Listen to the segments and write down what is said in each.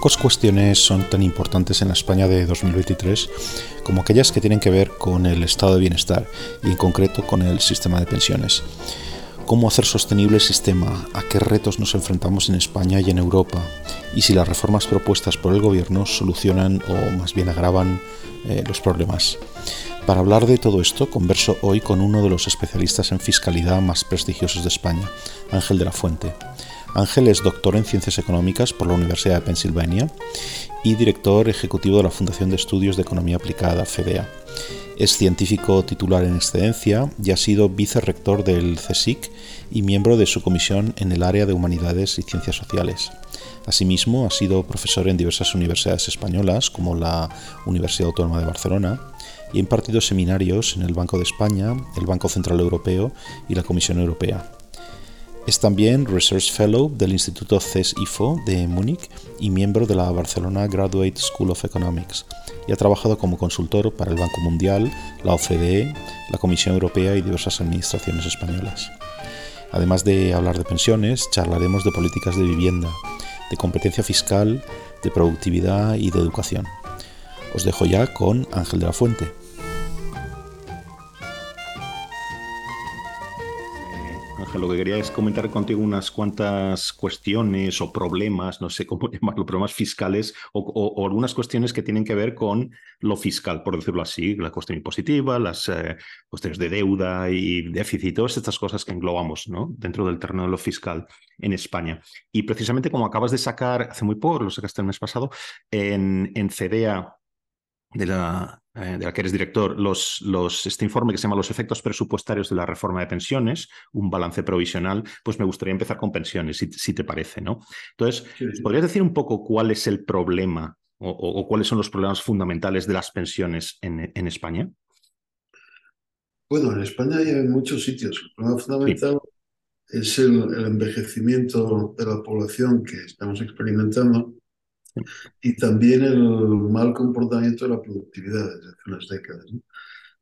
Pocas cuestiones son tan importantes en la España de 2023 como aquellas que tienen que ver con el estado de bienestar y en concreto con el sistema de pensiones. ¿Cómo hacer sostenible el sistema? ¿A qué retos nos enfrentamos en España y en Europa? Y si las reformas propuestas por el gobierno solucionan o más bien agravan eh, los problemas. Para hablar de todo esto, converso hoy con uno de los especialistas en fiscalidad más prestigiosos de España, Ángel de la Fuente. Ángel es doctor en Ciencias Económicas por la Universidad de Pensilvania y director ejecutivo de la Fundación de Estudios de Economía Aplicada, FEDEA. Es científico titular en excedencia y ha sido vicerrector del CSIC y miembro de su comisión en el área de Humanidades y Ciencias Sociales. Asimismo, ha sido profesor en diversas universidades españolas, como la Universidad Autónoma de Barcelona, y ha impartido seminarios en el Banco de España, el Banco Central Europeo y la Comisión Europea. Es también Research Fellow del Instituto CES-IFO de Múnich y miembro de la Barcelona Graduate School of Economics y ha trabajado como consultor para el Banco Mundial, la OCDE, la Comisión Europea y diversas administraciones españolas. Además de hablar de pensiones, charlaremos de políticas de vivienda, de competencia fiscal, de productividad y de educación. Os dejo ya con Ángel de la Fuente. Lo que quería es comentar contigo unas cuantas cuestiones o problemas, no sé cómo llamarlo, problemas fiscales o, algunas cuestiones que tienen que ver con lo fiscal, por decirlo así, la cuestión impositiva, las eh, cuestiones de deuda y déficit, todas estas cosas que englobamos ¿no? dentro del terreno de lo fiscal en España. Y precisamente como acabas de sacar hace muy poco, lo sacaste el mes pasado, en, en CEDEA de la, eh, de la que eres director, los, los, este informe que se llama Los efectos presupuestarios de la reforma de pensiones, un balance provisional, pues me gustaría empezar con pensiones, si, te parece, ¿no? Entonces, ¿podrías decir un poco cuál es el problema o, cuáles son los problemas fundamentales de las pensiones en, en, España? Bueno, en España hay en muchos sitios. El problema fundamental es el, el envejecimiento de la población que estamos experimentando y también el mal comportamiento de la productividad desde hace unas décadas.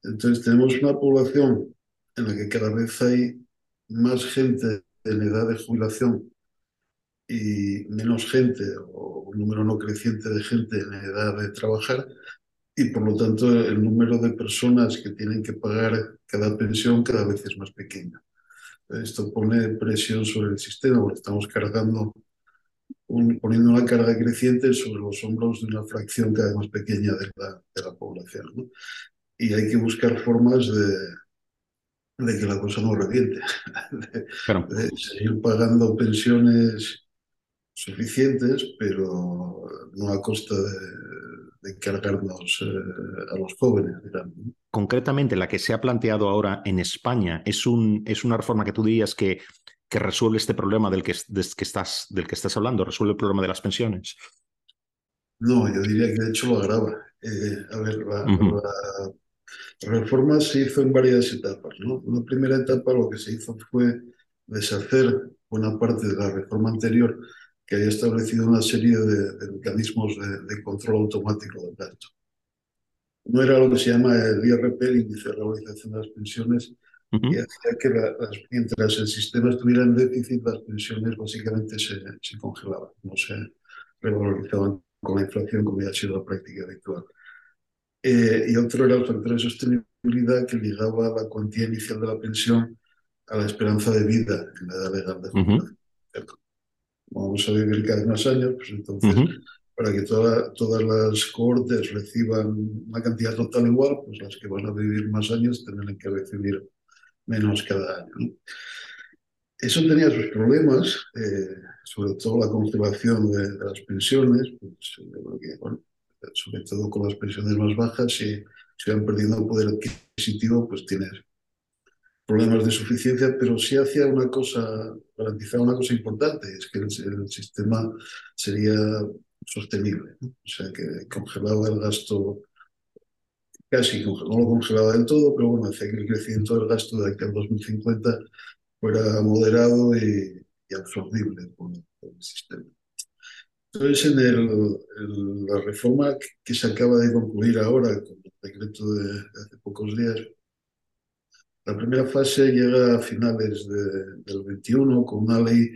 Entonces tenemos una población en la que cada vez hay más gente en edad de jubilación y menos gente o un número no creciente de gente en edad de trabajar y por lo tanto el número de personas que tienen que pagar cada pensión cada vez es más pequeño. Esto pone presión sobre el sistema porque estamos cargando poniendo una carga creciente sobre los hombros de una fracción cada vez más pequeña de la, de la población. Y hay que buscar formas de, de que la cosa no reviente, de, seguir pagando pensiones suficientes, pero no a costa de, cargarnos eh, a los jóvenes. Concretamente, la que se ha planteado ahora en España es, un, es una reforma que tú dirías que que resuelve este problema del que, que estás, del que estás hablando, resuelve el problema de las pensiones? No, yo diría que de hecho lo agrava. Eh, a ver, la, reforma se hizo en varias etapas. ¿no? En la primera etapa lo que se hizo fue deshacer buena parte de la reforma anterior que había establecido una serie de, mecanismos de, control automático del gasto. No era lo que se llama el IRP, el índice de revalorización de las pensiones, y hacía que mientras el sistema estuviera en déficit, las pensiones básicamente se, se congelaban, no se revalorizaban con la inflación como ya ha sido la práctica habitual. Eh, y otro era el factor de sostenibilidad que ligaba la cuantía inicial de la pensión a la esperanza de vida en la edad legal de jubilación. Vamos a vivir cada vez más años, pues entonces, para que todas las cohortes reciban una cantidad total igual, pues las que van a vivir más años tendrán que recibir menos cada año. Eso tenía sus problemas, eh, sobre todo la congelación de, las pensiones, pues, eh, sobre todo con las pensiones más bajas, si se van perdiendo poder adquisitivo, pues tienes problemas de suficiencia, pero sí hacía una cosa, garantizaba una cosa importante, es que el, sistema sería sostenible, o sea, que congelaba el gasto casi no lo congelaba del todo, pero bueno, hacía que el crecimiento del gasto de aquí al 2050 fuera moderado y, absorbible por, el sistema. Entonces, en el, la reforma que, se acaba de concluir ahora, con el decreto de, hace pocos días, la primera fase llega a finales del 21 con una ley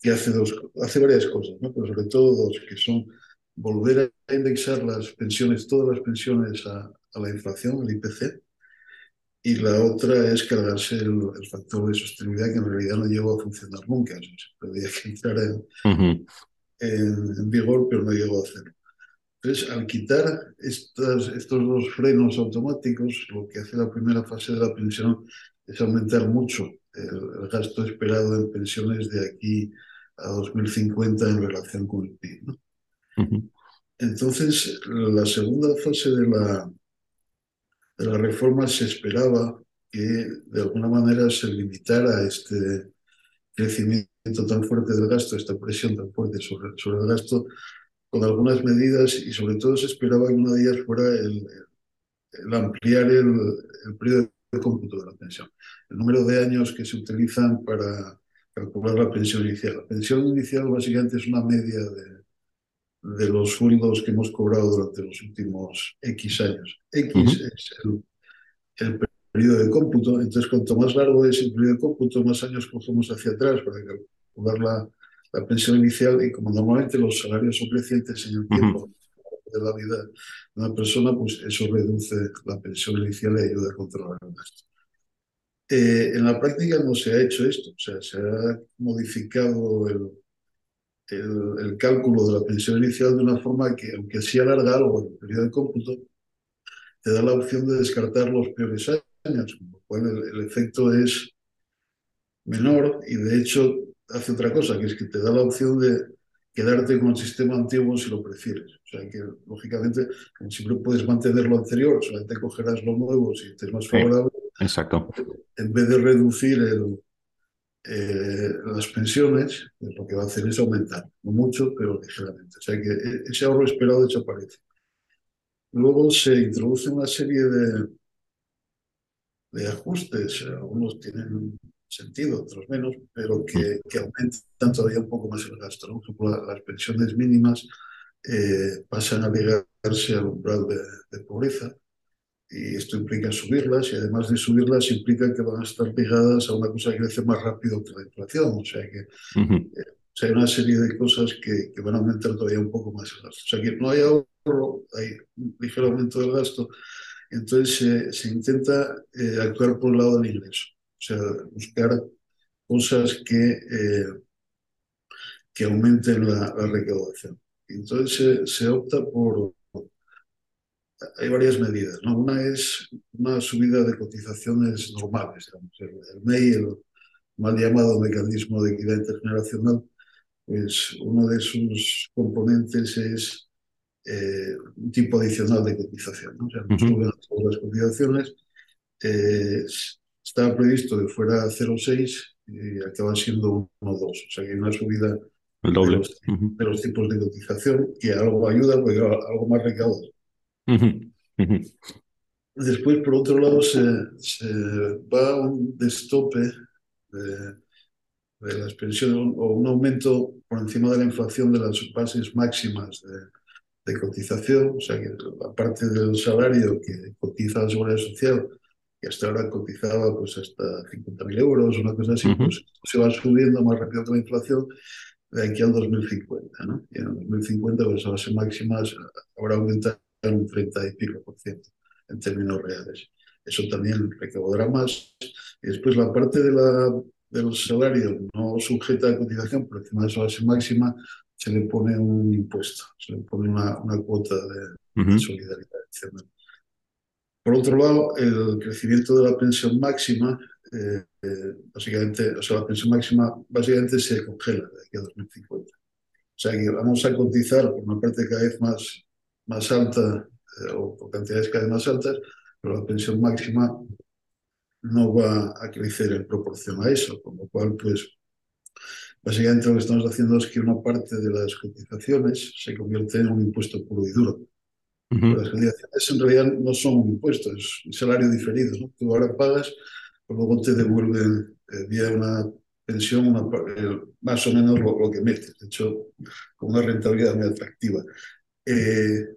que hace, dos, hace varias cosas, ¿no? pero sobre todo dos, que son volver a indexar las pensiones, todas las pensiones a, a la inflación, el IPC, y la otra es cargarse el, factor de sostenibilidad que en realidad no llegó a funcionar nunca. se podía entrar en, en, vigor, pero no llegó a hacerlo. Entonces, al quitar estas, estos dos frenos automáticos, lo que hace la primera fase de la pensión es aumentar mucho el, gasto esperado en pensiones de aquí a 2050 en relación con el PIB. ¿no? Entonces, la segunda fase de la, de la reforma se esperaba que de alguna manera se limitara este crecimiento tan fuerte del gasto, esta presión tan fuerte sobre, el gasto, con algunas medidas y sobre todo se esperaba que una de ellas fuera el, ampliar el, el, periodo de cómputo de la pensión, el número de años que se utilizan para calcular la pensión inicial. La pensión inicial básicamente es una media de, de los sueldos que hemos cobrado durante los últimos X años. X es el, el, periodo de cómputo, entonces cuanto más largo es el periodo de cómputo, más años cogemos hacia atrás para calcular la, la pensión inicial. Y como normalmente los salarios son crecientes en el tiempo de la vida de una persona, pues eso reduce la pensión inicial y ayuda a controlar el gasto. Eh, en la práctica no se ha hecho esto, o sea, se ha modificado el, el, cálculo de la pensión inicial de una forma que, aunque sí alarga algo el periodo de cómputo, te da la opción de descartar los peores años, con lo cual el, efecto es menor y de hecho hace otra cosa, que es que te da la opción de quedarte con el sistema antiguo si lo prefieres. O sea que, lógicamente, siempre puedes mantener lo anterior, solamente cogerás lo nuevo si te es más favorable. exacto. En vez de reducir el, eh, las pensiones, pues lo que va a hacer es aumentar, no mucho, pero ligeramente. O sea que e, ese ahorro esperado desaparece. Luego se introduce una serie de, de ajustes, algunos tienen sentido, otros menos, pero que, que aumentan todavía un poco más el gasto. Por ejemplo, las pensiones mínimas eh, pasan a ligarse al umbral de, de pobreza y esto implica subirlas y además de subirlas implica que van a estar ligadas a una cosa que crece más rápido que la inflación. O sea que eh, hay una serie de cosas que, que, van a aumentar todavía un poco más el gasto. O sea que no hay ahorro, hay un ligero aumento del gasto. Entonces se intenta eh, actuar por el lado del ingreso. O sea, buscar cosas que, eh, que aumenten la, la recaudación. Entonces se opta por hay varias medidas. ¿no? Una es una subida de cotizaciones normales, el, MEI, el mal llamado mecanismo de equidad intergeneracional, pues uno de sus componentes es eh, un tipo adicional de cotización. ¿no? O sea, no suben todas las cotizaciones. Eh, estaba previsto que fuera 0,6 y acaba siendo 1,2. O sea que hay una subida el doble. De, los, tipos de cotización que algo ayuda porque algo más Después, por otro lado, se, se va un destope de, de, las pensiones o un aumento por encima de la inflación de las bases máximas de, de cotización, o sea que aparte del salario que cotiza la seguridad social, que hasta ahora cotizaba pues hasta 50.000 euros, una cosa así, pues se va subiendo más rápido que la inflación de aquí al 2050. ¿no? Y en el 2050 pues, las bases máximas habrá aumentado un 30 y pico por ciento en términos reales. Eso también recaudará más. Y después la parte de, la, de los salarios no sujeta a cotización por encima de esa base máxima, se le pone un impuesto, se le pone una, una cuota de, solidaridad Por otro lado, el crecimiento de la pensión máxima, eh, eh, básicamente, o sea, la pensión máxima básicamente se congela de aquí a 2050. O sea que vamos a cotizar por una parte cada vez más más alta eh, o por cantidades cada vez más altas, pero la pensión máxima no va a crecer en proporción a eso, con lo cual, pues, básicamente lo que estamos haciendo es que una parte de las cotizaciones se convierte en un impuesto puro y duro. Las cotizaciones en realidad no son un impuesto, es un salario diferido. ¿no? Tú ahora pagas, pero luego te devuelven eh, vía una pensión una, eh, más o menos lo, lo, que metes, de hecho, con una rentabilidad muy atractiva. Eh,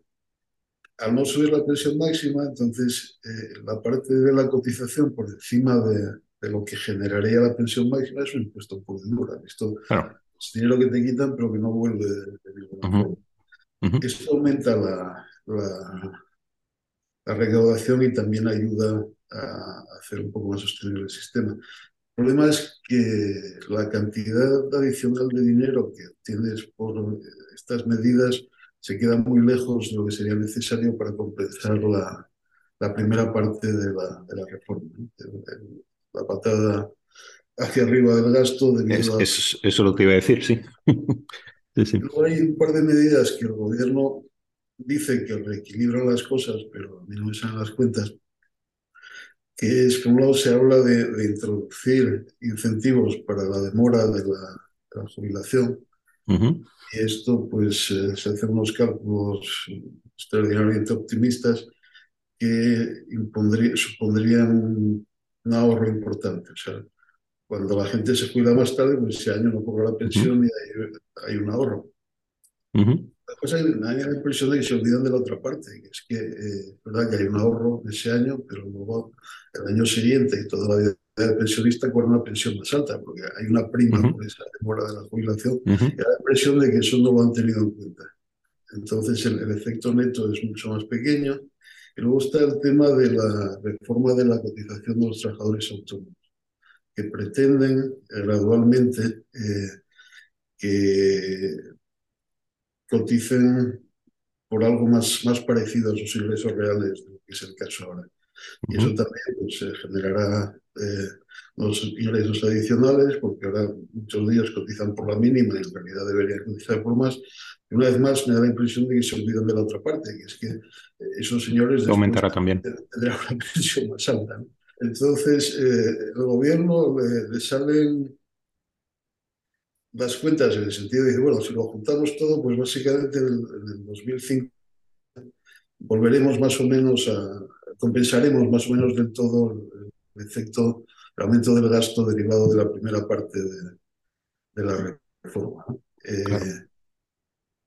al no subir la pensión máxima, entonces eh, la parte de la cotización por encima de, de, lo que generaría la pensión máxima es un impuesto por dura. Esto es dinero que te quitan, pero que no vuelve de, ninguna Esto aumenta la, la, recaudación y también ayuda a hacer un poco más sostenible el sistema. El problema es que la cantidad adicional de dinero que tienes por estas medidas se queda muy lejos de lo que sería necesario para compensar la, la primera parte de la, de la reforma. La patada hacia arriba del gasto debido Eso es lo que iba a decir, sí. Luego hay un par de medidas que el gobierno dice que reequilibran las cosas, pero a mí no me salen las cuentas, que es, por un lado, se habla de, introducir incentivos para la demora de la, jubilación. Y esto, pues, eh, se hacen unos cálculos extraordinariamente optimistas que supondrían un ahorro importante. O sea, cuando la gente se cuida más tarde, pues ese año no cobra la pensión y hay, un ahorro. La cosa es que da la impresión de que se olvidan de la otra parte, que es que eh, verdad que hay un ahorro ese año, pero luego el año siguiente y toda la vida del pensionista cobra una pensión más alta, porque hay una prima por esa demora de la jubilación, y da la impresión de que eso no lo han tenido en cuenta. Entonces el, el efecto neto es mucho más pequeño. Y luego está el tema de la reforma de la cotización de los trabajadores autónomos que pretenden eh, gradualmente eh, que coticen por algo más, más parecido a sus ingresos reales, que es el caso ahora. Y eso también pues, generará eh, los ingresos adicionales, porque ahora muchos días cotizan por la mínima y en realidad deberían cotizar por más. Y una vez más me da la impresión de que se olvidan de la otra parte, que es que esos señores... Aumentará también. Tendrán una pensión más alta. ¿no? Entonces, eh, el gobierno le, salen las cuentas en el sentido de que, bueno, si lo juntamos todo, pues básicamente en el, 2005 volveremos más o menos a, compensaremos más o menos del todo el, efecto, el aumento del gasto derivado de la primera parte de, la reforma. Eh,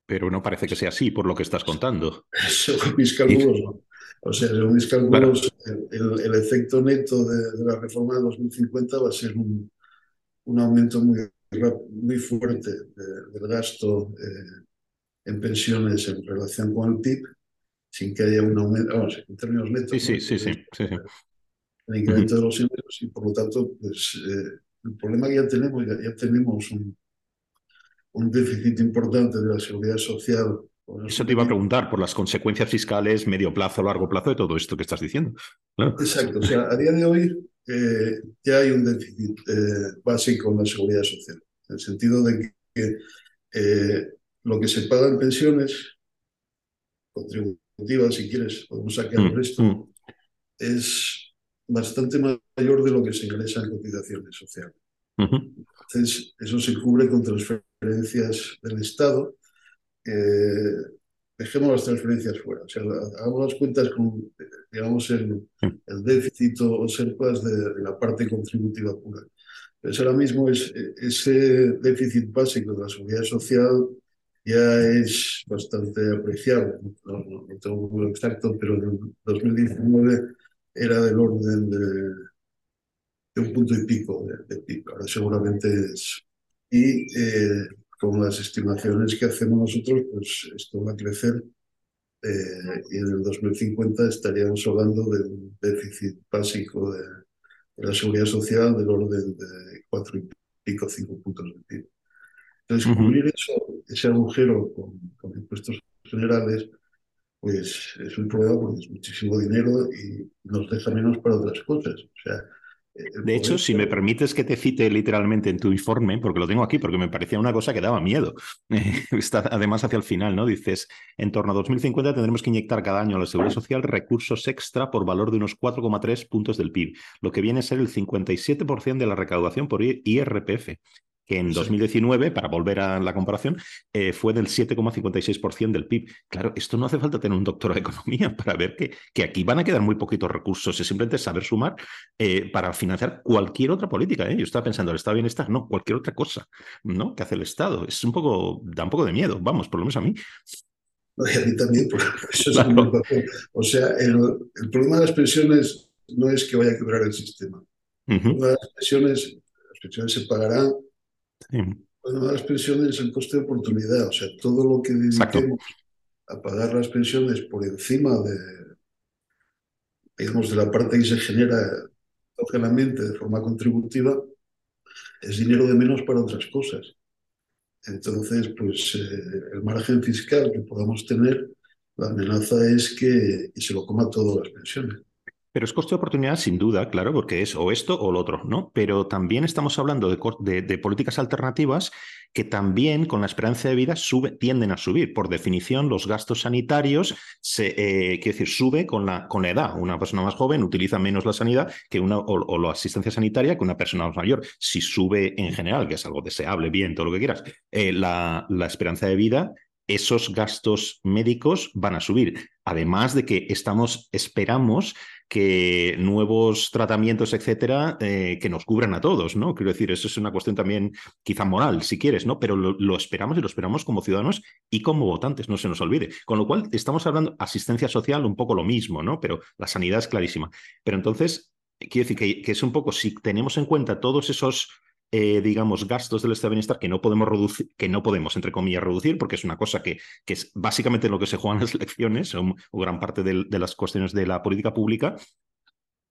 Pero no parece que sea así por lo que estás contando. Eso, mis cálculos no. O sea, según mis cálculos, el, efecto neto de, la reforma de 2050 va a ser un, un aumento muy, muy fuerte del gasto eh, en pensiones en relación con el PIB, sin que haya un aumento, vamos, en términos netos. Sí, sí, sí, sí, El incremento de los ingresos y por lo tanto, pues eh, el problema que ya tenemos, ya, ya tenemos un, un déficit importante de la seguridad social eso te iba a preguntar por las consecuencias fiscales, medio plazo, largo plazo de todo esto que estás diciendo. Exacto. O sea, a día de hoy eh, ya hay un déficit eh, básico en la seguridad social, en el sentido de que lo que se paga en pensiones contributivas, si quieres, podemos sacar el mm, resto, mm. es bastante mayor de lo que se ingresa en cotizaciones sociales. Entonces, eso se cubre con transferencias del Estado eh, dejemos las transferencias fuera. O sea, hagamos las cuentas con, digamos, el, el déficit o surplus de, de, la parte contributiva pura. Pues ahora mismo es, ese déficit básico de la seguridad social ya es bastante apreciable. No, no, tengo un número exacto, pero en 2019 era del orden de, de un punto y pico de, de PIB. Ahora seguramente es. Y eh, con las estimaciones que hacemos nosotros, pues esto va a crecer eh, y en el 2050 estaríamos hablando de un déficit básico de, la seguridad social del orden de cuatro y pico, cinco puntos de PIB. Entonces, cubrir eso, ese agujero con, con, impuestos generales, pues es un problema porque es muchísimo dinero y nos deja menos para otras cosas. O sea, de hecho, si me permites que te cite literalmente en tu informe, porque lo tengo aquí, porque me parecía una cosa que daba miedo. Está además hacia el final, ¿no? Dices, en torno a 2050 tendremos que inyectar cada año a la seguridad social recursos extra por valor de unos 4,3 puntos del PIB, lo que viene a ser el 57% de la recaudación por IRPF que en 2019, para volver a la comparación, eh, fue del 7,56% del PIB. Claro, esto no hace falta tener un doctor de economía para ver que, que aquí van a quedar muy poquitos recursos, es simplemente saber sumar eh, para financiar cualquier otra política. ¿eh? Yo estaba pensando, el Estado de Bienestar, no, cualquier otra cosa ¿no? que hace el Estado. Es un poco, da un poco de miedo, vamos, por lo menos a mí. a mí también, porque eso es muy O sea, el, el, problema de las pensiones no es que vaya a quebrar el sistema. Las pensiones, las pensiones se pagarán Bueno, las pensiones el coste de oportunidad, o sea, todo lo que dediquemos a pagar las pensiones por encima de, digamos, de la parte que se genera exógenamente de forma contributiva, es dinero de menos para otras cosas. Entonces, pues eh, el margen fiscal que podamos tener, la amenaza es que se lo coma todo las pensiones. Pero es coste de oportunidad sin duda, claro, porque es o esto o lo otro, ¿no? Pero también estamos hablando de, políticas alternativas que también con la esperanza de vida sube, tienden a subir. Por definición, los gastos sanitarios, se, eh, quiero decir, sube con la, edad. Una persona más joven utiliza menos la sanidad que una, o, la asistencia sanitaria que una persona más mayor. Si sube en general, que es algo deseable, bien, todo lo que quieras, eh, la, la esperanza de vida esos gastos médicos van a subir. Además de que estamos, esperamos que nuevos tratamientos, etcétera, eh, que nos cubran a todos, ¿no? Quiero decir, eso es una cuestión también quizá moral, si quieres, ¿no? Pero lo, esperamos y lo esperamos como ciudadanos y como votantes, no se nos olvide. Con lo cual, estamos hablando asistencia social, un poco lo mismo, ¿no? Pero la sanidad es clarísima. Pero entonces, quiero decir que es un poco, si tenemos en cuenta todos esos eh, digamos, gastos del estado de bienestar que no podemos reducir, que no podemos, entre comillas, reducir, porque es una cosa que, que es básicamente lo que se juegan las elecciones, o, gran parte de, las cuestiones de la política pública.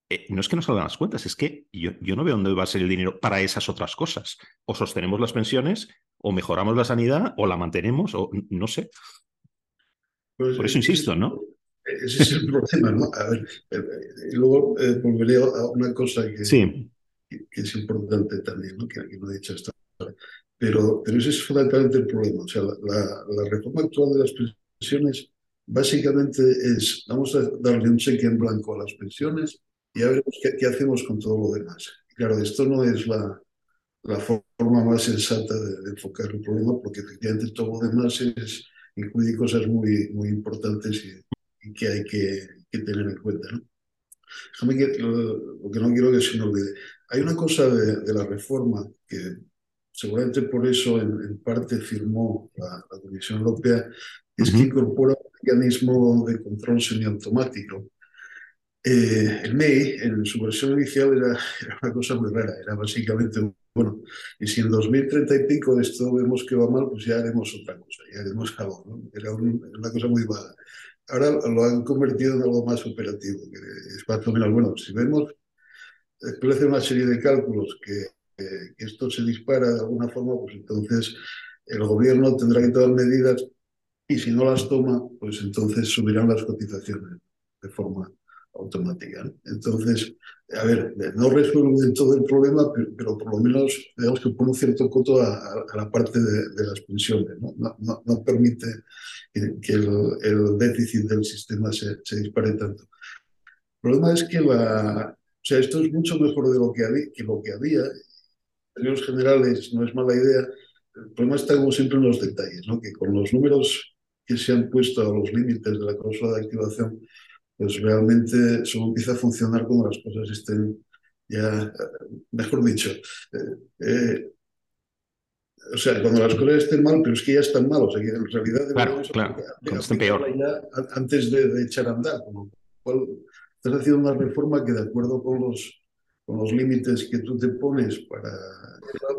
Eh, no es que no salgan las cuentas, es que yo, yo no veo dónde va a ser el dinero para esas otras cosas. O sostenemos las pensiones, o mejoramos la sanidad, o la mantenemos, o no sé. Pues, Por eso insisto, ¿no? Ese es el problema, ¿no? A ver, eh, luego volveré a una cosa que, sí que, es importante también, ¿no? que, no he dicho esto. Pero, pero ese es fundamentalmente el problema. O sea, la, la, reforma actual de las pensiones básicamente es, vamos a darle un cheque en blanco a las pensiones y a ver qué, qué hacemos con todo lo demás. claro, esto no es la, la forma más sensata de, enfocar el problema, porque efectivamente todo lo demás es, incluye cosas muy, muy importantes y, y que hay que, que, tener en cuenta. ¿no? Que, lo, que no quiero que se me olvide. Hay una cosa de, la reforma que seguramente por eso en, parte firmó la, Comisión Europea, es que incorpora un mecanismo de control semiautomático. Eh, el MEI, en su versión inicial, era, una cosa muy rara, era básicamente, bueno, y si en 2030 y pico esto vemos que va mal, pues ya haremos otra cosa, ya haremos algo, ¿no? Era una cosa muy vaga. Ahora lo han convertido en algo más operativo, que es más o menos, bueno, si vemos después de hacer una serie de cálculos que, esto se dispara de alguna forma, pues entonces el gobierno tendrá que tomar medidas y si no las toma, pues entonces subirán las cotizaciones de forma automática. Entonces, a ver, no resuelve todo el problema, pero, por lo menos digamos que pone un cierto coto a, la parte de, las pensiones. No, no, no permite que, el, déficit del sistema se, se dispare tanto. El problema es que la, o sea, esto es mucho mejor de lo que había. Que lo que había. En términos generales, no es mala idea. El problema está, como siempre, en los detalles, ¿no? que con los números que se han puesto a los límites de la cláusula de activación, pues realmente solo empieza a funcionar cuando las cosas estén ya, mejor dicho, eh, eh, o sea, cuando las cosas estén mal, pero es que ya están mal, o sea, que en realidad claro, claro, peor. Ya antes de, de, echar a andar, con lo cual estás haciendo una reforma que de acuerdo con los, con los límites que tú te pones para,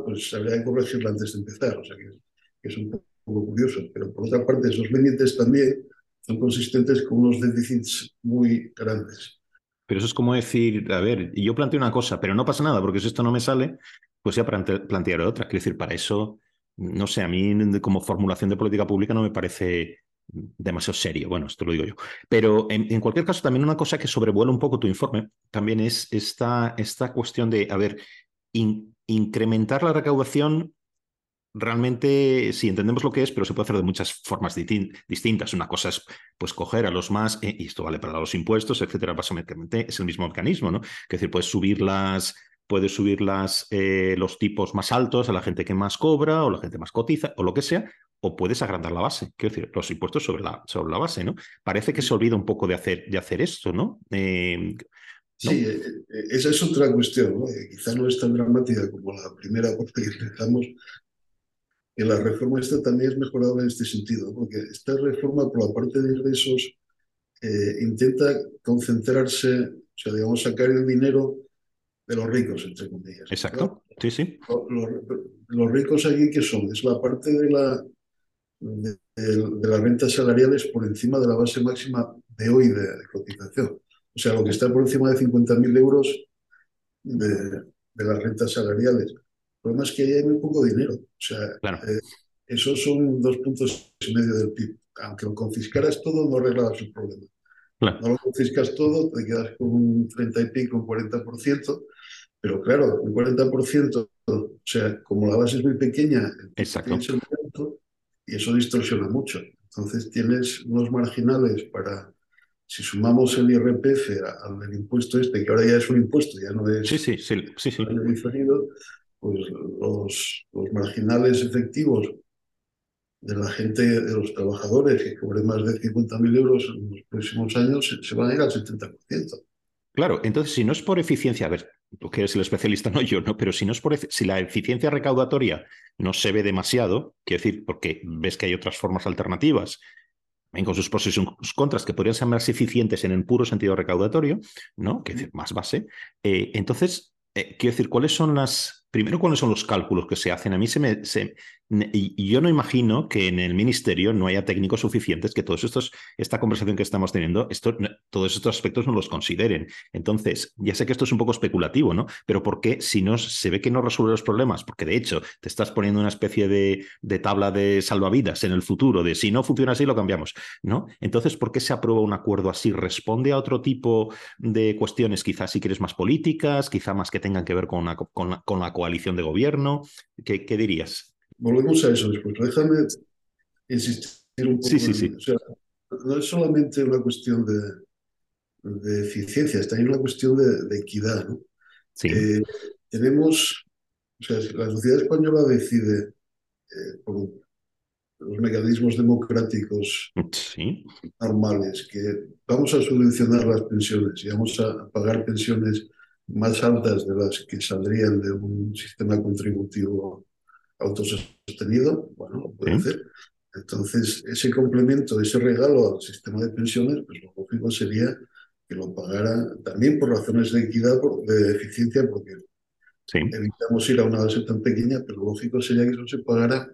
pues habría que corregirla antes de empezar, o sea que, es un poco curioso, pero por otra parte esos límites también son consistentes con unos déficits muy grandes. Pero eso es como decir, a ver, yo planteo una cosa, pero no pasa nada, porque si esto no me sale, pues ya plantearé otra. Quiero decir, para eso, no sé, a mí como formulación de política pública no me parece demasiado serio. Bueno, esto lo digo yo. Pero en, cualquier caso, también una cosa que sobrevuela un poco tu informe también es esta, esta cuestión de, a ver, incrementar la recaudación. Realmente, sí, entendemos lo que es, pero se puede hacer de muchas formas distintas. Una cosa es, pues, coger a los más, eh, y esto vale para los impuestos, etcétera, básicamente es el mismo mecanismo, ¿no? Es decir, puedes subir las, puedes subir las, eh, los tipos más altos a la gente que más cobra o la gente más cotiza o lo que sea, o puedes agrandar la base, quiero decir, los impuestos sobre la, sobre la base, ¿no? Parece que se olvida un poco de hacer, de hacer esto, ¿no? Sí, eh, eh, esa es otra cuestión, ¿no? quizá no es tan dramática como la primera parte que empezamos, que la reforma esta también es mejorable en este sentido, porque esta reforma por la parte de ingresos intenta concentrarse, o sea, digamos, sacar el dinero de los ricos, entre comillas. Exacto, sí, sí. Los, ricos aquí, ¿qué son? Es la parte de, la, de, las rentas salariales por encima de la base máxima de hoy de, cotización. O sea, lo que está por encima de 50.000 euros de, las rentas salariales. El problema es que ahí hay muy poco dinero. O sea, eh, esos son dos puntos y medio del PIB. Aunque lo confiscaras todo, no arreglabas el problema. No lo confiscas todo, te quedas con un 30 y pico, un 40%, pero claro, un 40%, o sea, como la base es muy pequeña, Exacto. y eso distorsiona mucho. Entonces tienes unos marginales para, si sumamos el IRPF al impuesto este, que ahora ya es un impuesto, ya no es sí, sí, sí, sí, sí. diferido, pues los, los marginales efectivos de la gente, de los trabajadores que cobren más de 50.000 euros en los próximos años, se, van a ir al 70%. Claro, entonces si no es por eficiencia, a ver, tú que eres el especialista, no yo, ¿no? Pero si no es por si la eficiencia recaudatoria no se ve demasiado, quiero decir, porque ves que hay otras formas alternativas, con sus pros y sus contras, que podrían ser más eficientes en el puro sentido recaudatorio, ¿no? Que decir, más base. Eh, entonces, eh, quiero decir, ¿cuáles son las. Primero, ¿cuáles son los cálculos que se hacen? A mí se me. Se, yo no imagino que en el ministerio no haya técnicos suficientes que todos estos, esta conversación que estamos teniendo, esto, todos estos aspectos no los consideren. Entonces, ya sé que esto es un poco especulativo, ¿no? Pero ¿por qué si no se ve que no resuelve los problemas? Porque de hecho te estás poniendo una especie de, tabla de salvavidas en el futuro, de si no funciona así, lo cambiamos, ¿no? Entonces, ¿por qué se aprueba un acuerdo así? ¿Responde a otro tipo de cuestiones, quizás si quieres más políticas, quizá más que tengan que ver con, la, coalición de gobierno? ¿Qué, qué dirías? Volvemos a eso después. Déjame insistir un poco. Sí, sí, sí. O sea, no es solamente una cuestión de, de eficiencia, es también una cuestión de, equidad. ¿no? Sí. Eh, tenemos, o sea, la sociedad española decide eh, por los mecanismos democráticos sí. normales que vamos a subvencionar las pensiones y vamos a pagar pensiones más altas de las que saldrían de un sistema contributivo autosostenido, bueno, lo puede hacer. Entonces, ese complemento, ese regalo al sistema de pensiones, pues lo lógico sería que lo pagara también por razones de equidad, de eficiencia, porque evitamos ir a una base tan pequeña, pero lo lógico sería que eso se pagara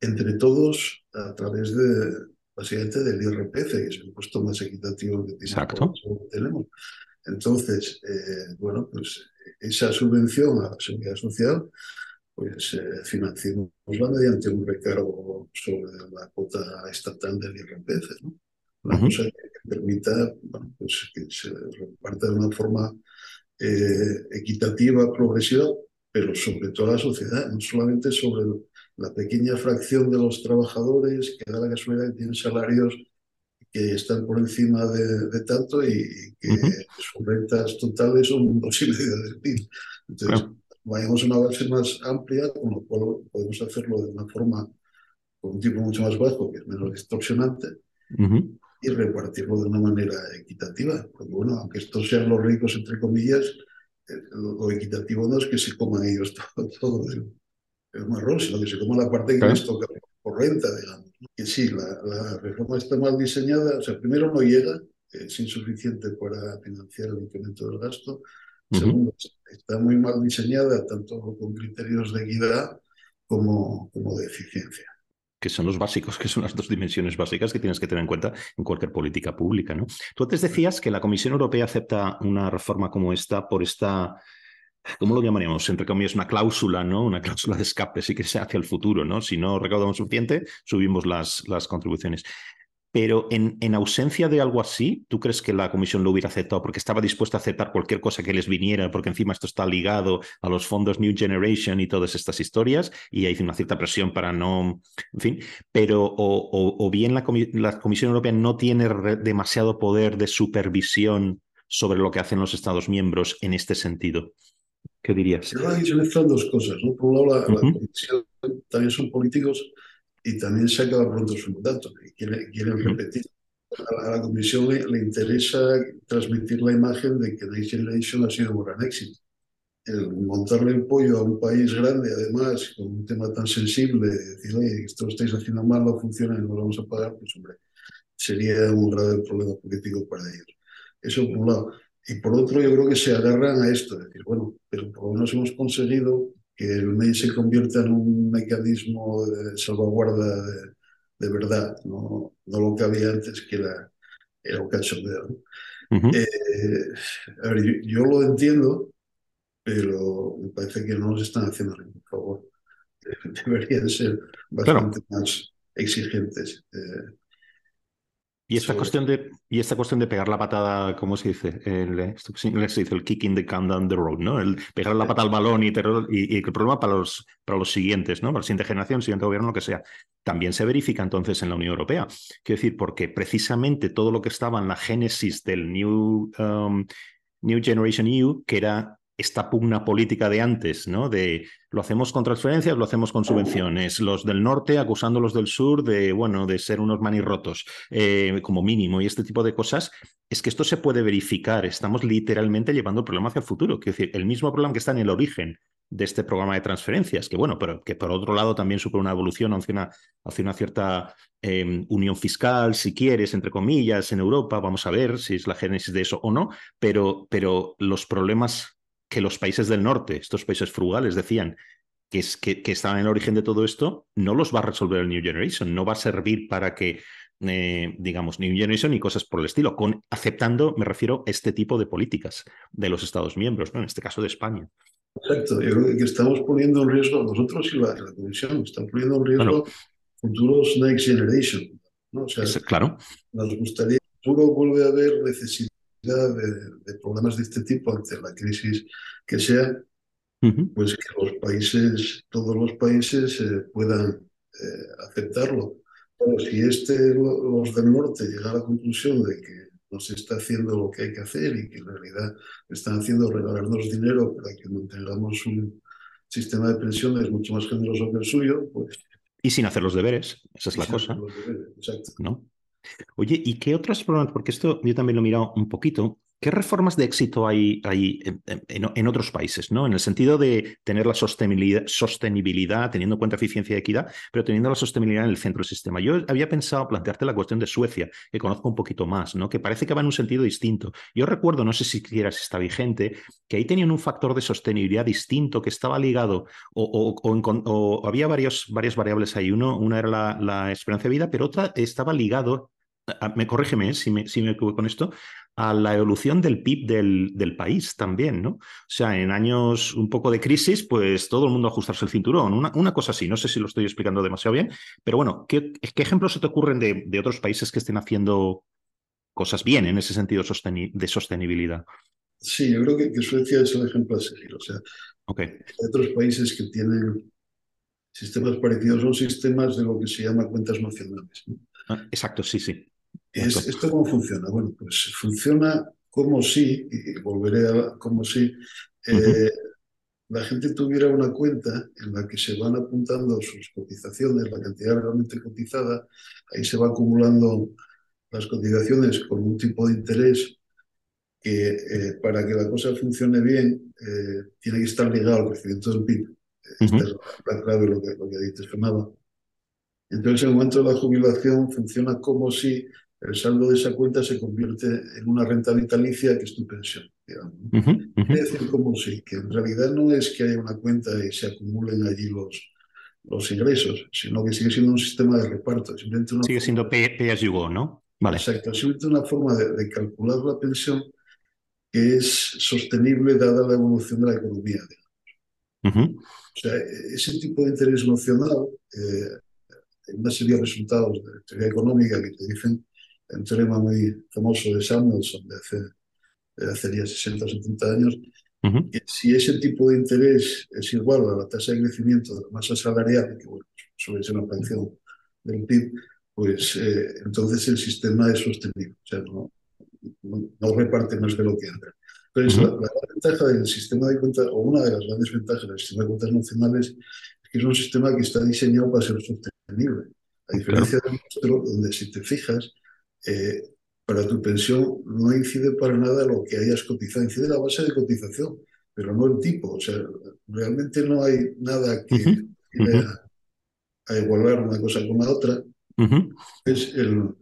entre todos a través de, básicamente, del IRPF, que es el impuesto más equitativo que, tenemos. Entonces, eh, bueno, pues esa subvención a la seguridad social pues eh, financiémosla mediante un recargo sobre la cuota estatal del IRPF, ¿no? Una cosa que permita bueno, pues, que se reparta de una forma eh, equitativa, progresiva, pero sobre toda la sociedad, no solamente sobre la pequeña fracción de los trabajadores que da la casualidad que tienen salarios que están por encima de, tanto y, que sus rentas totales son un posible del PIB. Entonces, vayamos a una base más amplia, con lo cual podemos hacerlo de una forma con un tipo mucho más bajo, que es menos distorsionante, y repartirlo de una manera equitativa. Porque bueno, aunque estos sean los ricos, entre comillas, eh, lo, equitativo no es que se coman ellos todo, el, marrón, sino que se coman la parte que les toca por renta, digamos. Que sí, la, reforma está mal diseñada, o sea, primero no llega, es insuficiente para financiar el incremento del gasto, Segundo, está muy mal diseñada, tanto con criterios de equidad como, como de eficiencia que son los básicos, que son las dos dimensiones básicas que tienes que tener en cuenta en cualquier política pública. ¿no? Tú antes decías que la Comisión Europea acepta una reforma como esta por esta, ¿cómo lo llamaríamos? Entre comillas, una cláusula, ¿no? Una cláusula de escape, sí que sea hacia el futuro, ¿no? Si no recaudamos suficiente, subimos las, las contribuciones. Pero en, en, ausencia de algo así, ¿tú crees que la comisión lo hubiera aceptado porque estaba dispuesta a aceptar cualquier cosa que les viniera, porque encima esto está ligado a los fondos New Generation y todas estas historias, y hay una cierta presión para no, en fin, pero o, bien la, la, Comisión Europea no tiene demasiado poder de supervisión sobre lo que hacen los Estados miembros en este sentido? ¿Qué dirías? Yo he dos cosas. ¿no? Por un lado, la, la Comisión también son políticos y también se acaba pronto su mandato y quieren, repetir. A la, Comisión le, interesa transmitir la imagen de que Next Generation ha sido un gran éxito. El montarle el pollo a un país grande, además, con un tema tan sensible, decir, oye, esto lo estáis haciendo mal, no funciona y no lo vamos a pagar, pues hombre, sería un grave problema político para ellos. Eso por un lado. y por otro, yo creo que se agarran a esto, decir, bueno, pero por lo menos hemos conseguido que el MEI se convierta en un mecanismo de salvaguarda de, verdad, ¿no? no lo que había antes, que era, era un cachondeo. Eh, a ver, yo, lo entiendo, pero me parece que no nos están haciendo ningún favor. Deberían ser bastante más exigentes. Eh, y esta, cuestión de, y esta cuestión de pegar la patada, ¿cómo se dice? El, se dice el kicking the can down the road, ¿no? El pegar la patada al balón y, y, el problema para los, para los siguientes, ¿no? Para la siguiente generación, siguiente gobierno, lo que sea. También se verifica entonces en la Unión Europea. Quiero decir, porque precisamente todo lo que estaba en la génesis del New, um, New Generation EU, que era esta pugna política de antes, ¿no? De lo hacemos con transferencias, lo hacemos con subvenciones. Los del norte acusando a los del sur de, bueno, de ser unos manirrotos, eh, como mínimo, y este tipo de cosas. Es que esto se puede verificar. Estamos literalmente llevando el problema hacia el futuro. Quiero decir, el mismo problema que está en el origen de este programa de transferencias, que bueno, pero que por otro lado también supone una evolución hacia una, hacia una cierta em, unión fiscal, si quieres, entre comillas, en Europa. Vamos a ver si es la génesis de eso o no, pero, pero los problemas que los países del norte, estos países frugales, decían que, es, que, estaban en el origen de todo esto, no los va a resolver el New Generation, no va a servir para que, eh, digamos, New Generation y cosas por el estilo, con, aceptando, me refiero, este tipo de políticas de los Estados miembros, ¿no? en este caso de España. Exacto, yo creo que estamos poniendo en riesgo, nosotros y la, Comisión, estamos poniendo en riesgo futuros Next Generation. ¿no? O sea, claro. Nos gustaría que el futuro vuelve a haber necesidad de, problemas de este tipo ante la crisis que sea, pues que los países, todos los países eh, puedan eh, aceptarlo. Pero si este, los del norte llegan a la conclusión de que no se está haciendo lo que hay que hacer y que en realidad están haciendo regalarnos dinero para que mantengamos un sistema de pensiones mucho más generoso que el suyo, pues... Y sin hacer los deberes, esa es la cosa. exacto. ¿No? Oye, ¿y qué otros problemas? Porque esto yo también lo he mirado un poquito. ¿Qué reformas de éxito hay, hay en, otros países? ¿no? En el sentido de tener la sostenibilidad, sostenibilidad, teniendo en cuenta eficiencia y equidad, pero teniendo la sostenibilidad en el centro del sistema. Yo había pensado plantearte la cuestión de Suecia, que conozco un poquito más, ¿no? que parece que va en un sentido distinto. Yo recuerdo, no sé si siquiera está vigente, que ahí tenían un factor de sostenibilidad distinto que estaba ligado, o, había varios, varias variables ahí. Uno, una era la, la esperanza de vida, pero otra estaba ligado me corrígeme ¿eh? si me, si me equivoco con esto, a la evolución del PIB del, del, país también, ¿no? O sea, en años un poco de crisis, pues todo el mundo ajustarse el cinturón, una, una cosa así, no sé si lo estoy explicando demasiado bien, pero bueno, ¿qué, qué ejemplos se te ocurren de, de, otros países que estén haciendo cosas bien en ese sentido de sostenibilidad? Sí, yo creo que, Suecia es el ejemplo a seguir, o sea, okay. hay otros países que tienen sistemas parecidos, son sistemas de lo que se llama cuentas nacionales. Ah, exacto, sí, sí. ¿Esto cómo funciona? Bueno, pues funciona como si, y volveré a como si, eh, la gente tuviera una cuenta en la que se van apuntando sus cotizaciones, la cantidad realmente cotizada, ahí se va acumulando las cotizaciones con un tipo de interés que eh, para que la cosa funcione bien eh, tiene que estar ligado al crecimiento del PIB. Esta es la clave lo que, lo que dices, Fernando. Entonces, en el momento de la jubilación funciona como si el saldo de esa cuenta se convierte en una renta vitalicia que es tu pensión. Digamos. Quiere decir como si, que en realidad no es que haya una cuenta y se acumulen allí los, los ingresos, sino que sigue siendo un sistema de reparto. sigue siendo pay, as you go, ¿no? Vale. Exacto, simplemente una forma de, calcular la pensión que es sostenible dada la evolución de la economía. O sea, ese tipo de interés nocional, eh, una serie de resultados de teoría económica que te dicen un teorema muy famoso de Samuelson de hace, de hace ya 60 o 70 años, que si ese tipo de interés es igual a la tasa de crecimiento de la masa salarial, que bueno, suele ser una fracción del PIB, pues eh, entonces el sistema es sostenible, o sea, no, no, reparte más de lo que entra. Entonces, la, la, ventaja del sistema de cuentas, o una de las grandes ventajas del sistema de cuentas nacionales, es que es un sistema que está diseñado para ser sostenible. A diferencia del nuestro, donde si te fijas, eh, para tu pensión no incide para nada lo que hayas cotizado, incide la base de cotización, pero no el tipo. O sea, realmente no hay nada que uh a, igualar una cosa con la otra. Es el,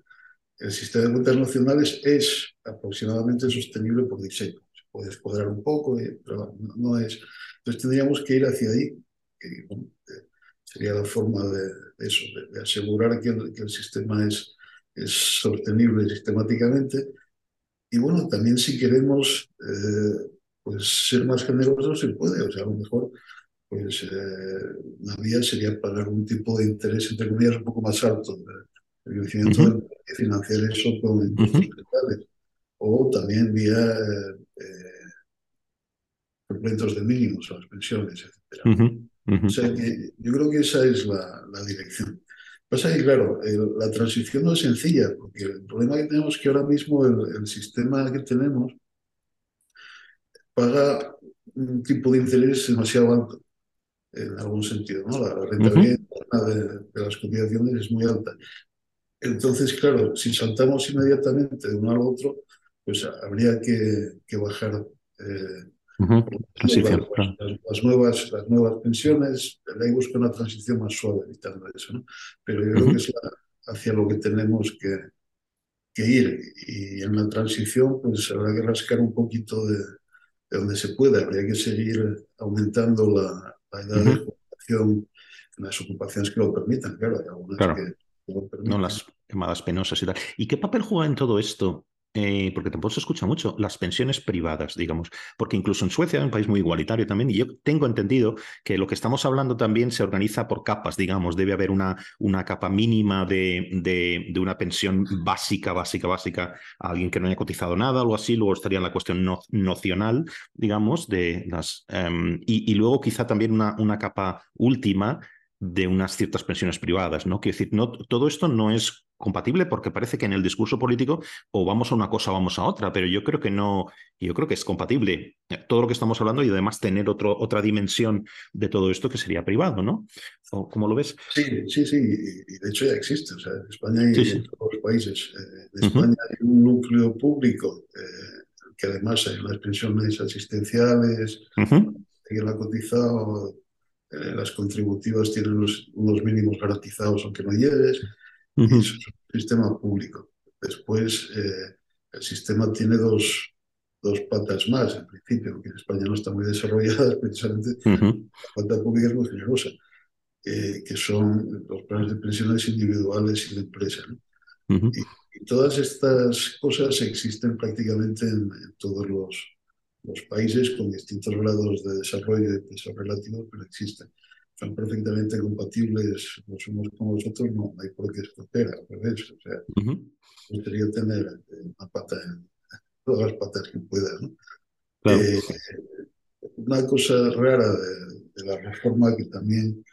el sistema de cuentas nacionales es aproximadamente sostenible por diseño. Se puede explorar un poco, pero no es. Entonces tendríamos que ir hacia ahí, que sería la forma de, eso, de, asegurar que el, sistema es, es sostenible sistemáticamente. Y bueno, también si queremos eh, pues ser más generosos se puede, o sea, a lo mejor pues eh, una vía sería pagar un tipo de interés, entre comillas, un poco más alto el crecimiento uh de financiar eso con uh o también vía eh, complementos de mínimos a las pensiones, etc. O sea que yo creo que esa es la, la dirección. Pasa que, claro, la transición no es sencilla, porque el problema que tenemos es que ahora mismo el, el sistema que tenemos paga un tipo de interés demasiado alto, en algún sentido, ¿no? La, rentabilidad de, las cotizaciones es muy alta. Entonces, claro, si saltamos inmediatamente de uno al otro, pues habría que, que bajar eh, las, nuevas, las nuevas pensiones. La busca una transición más suave evitando eso, ¿no? Pero yo creo que es hacia lo que tenemos que, que ir. Y en la transición, pues habrá que rascar un poquito de, de donde se pueda. Habría que seguir aumentando la, edad de jubilación en las ocupaciones que lo permitan. Claro, hay algunas que, lo permiten. No las llamadas penosas y tal. ¿Y qué papel juega en todo esto eh, porque tampoco se escucha mucho, las pensiones privadas, digamos, porque incluso en Suecia, un país muy igualitario también, y yo tengo entendido que lo que estamos hablando también se organiza por capas, digamos, debe haber una, una capa mínima de, de, una pensión básica, básica, básica a alguien que no haya cotizado nada, algo así, luego estaría la cuestión no, nocional, digamos, de las... Em, y, y, luego quizá también una, una capa última de unas ciertas pensiones privadas, ¿no? Quiero decir, no, todo esto no es compatible porque parece que en el discurso político o vamos a una cosa o vamos a otra, pero yo creo que no, yo creo que es compatible eh, todo lo que estamos hablando y además tener otro, otra dimensión de todo esto que sería privado, ¿no? ¿O ¿Cómo lo ves? Sí, sí, sí, y de hecho ya existe, o sea, en España y en todos los países. Eh, en España hay un núcleo público eh, que además hay las pensiones asistenciales, que la ha cotizado eh, las contributivas tienen unos, mínimos garantizados aunque no llegues, y es un sistema público. Después, eh, el sistema tiene dos, dos patas más, en principio, porque en España no está muy desarrollada, precisamente la pata pública es muy generosa, eh, que son los planes de pensiones individuales y de empresa. y, todas estas cosas existen prácticamente en todos los, los países con distintos grados de desarrollo y peso relativo, pero existen. Son perfectamente compatibles los unos con los otros, no, hay por qué escoger, al revés. O sea, uh tener eh, una pata en todas las patas que pueda. Eh, una cosa rara de, la reforma que también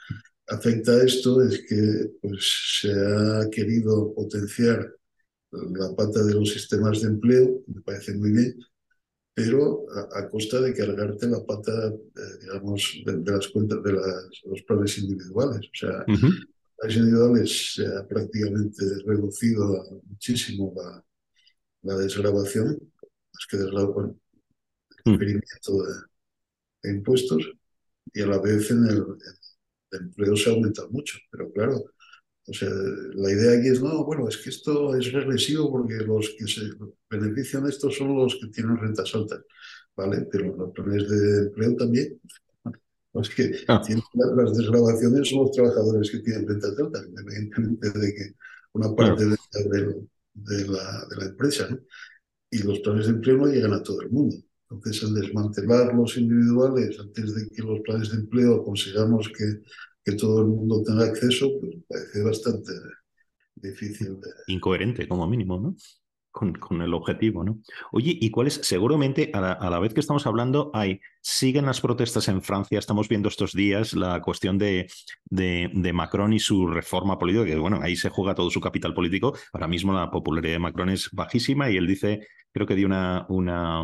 afecta a esto es que pues, se ha querido potenciar la pata de los sistemas de empleo, me parece muy bien, pero a, costa de cargarte la pata, eh, digamos, de, las cuentas de los planes individuales. O sea, uh -huh. planes individuales se ha prácticamente reducido muchísimo la, la desgrabación, es que desgraban el requerimiento de, de, impuestos y a la vez en el, el empleo se ha aumentado mucho. Pero claro, o sea, la idea aquí es, no, bueno, es que esto es regresivo porque los que se benefician de esto son los que tienen rentas altas, ¿vale? Pero los planes de empleo también. Es que ah. las desgrabaciones son los trabajadores que tienen rentas altas, independientemente de que una parte de, de, la, de la empresa, ¿no? Y los planes de empleo no llegan a todo el mundo. Entonces, al desmantelar los individuales, antes de que los planes de empleo consigamos que que todo el mundo tenga acceso, pues parece bastante difícil. Incoherente, como mínimo, ¿no? Con, con, el objetivo, ¿no? Oye, ¿y cuál es? Seguramente a la, a la, vez que estamos hablando, hay, siguen las protestas en Francia, estamos viendo estos días la cuestión de, de, de, Macron y su reforma política, que bueno, ahí se juega todo su capital político. Ahora mismo la popularidad de Macron es bajísima y él dice, creo que dio una, una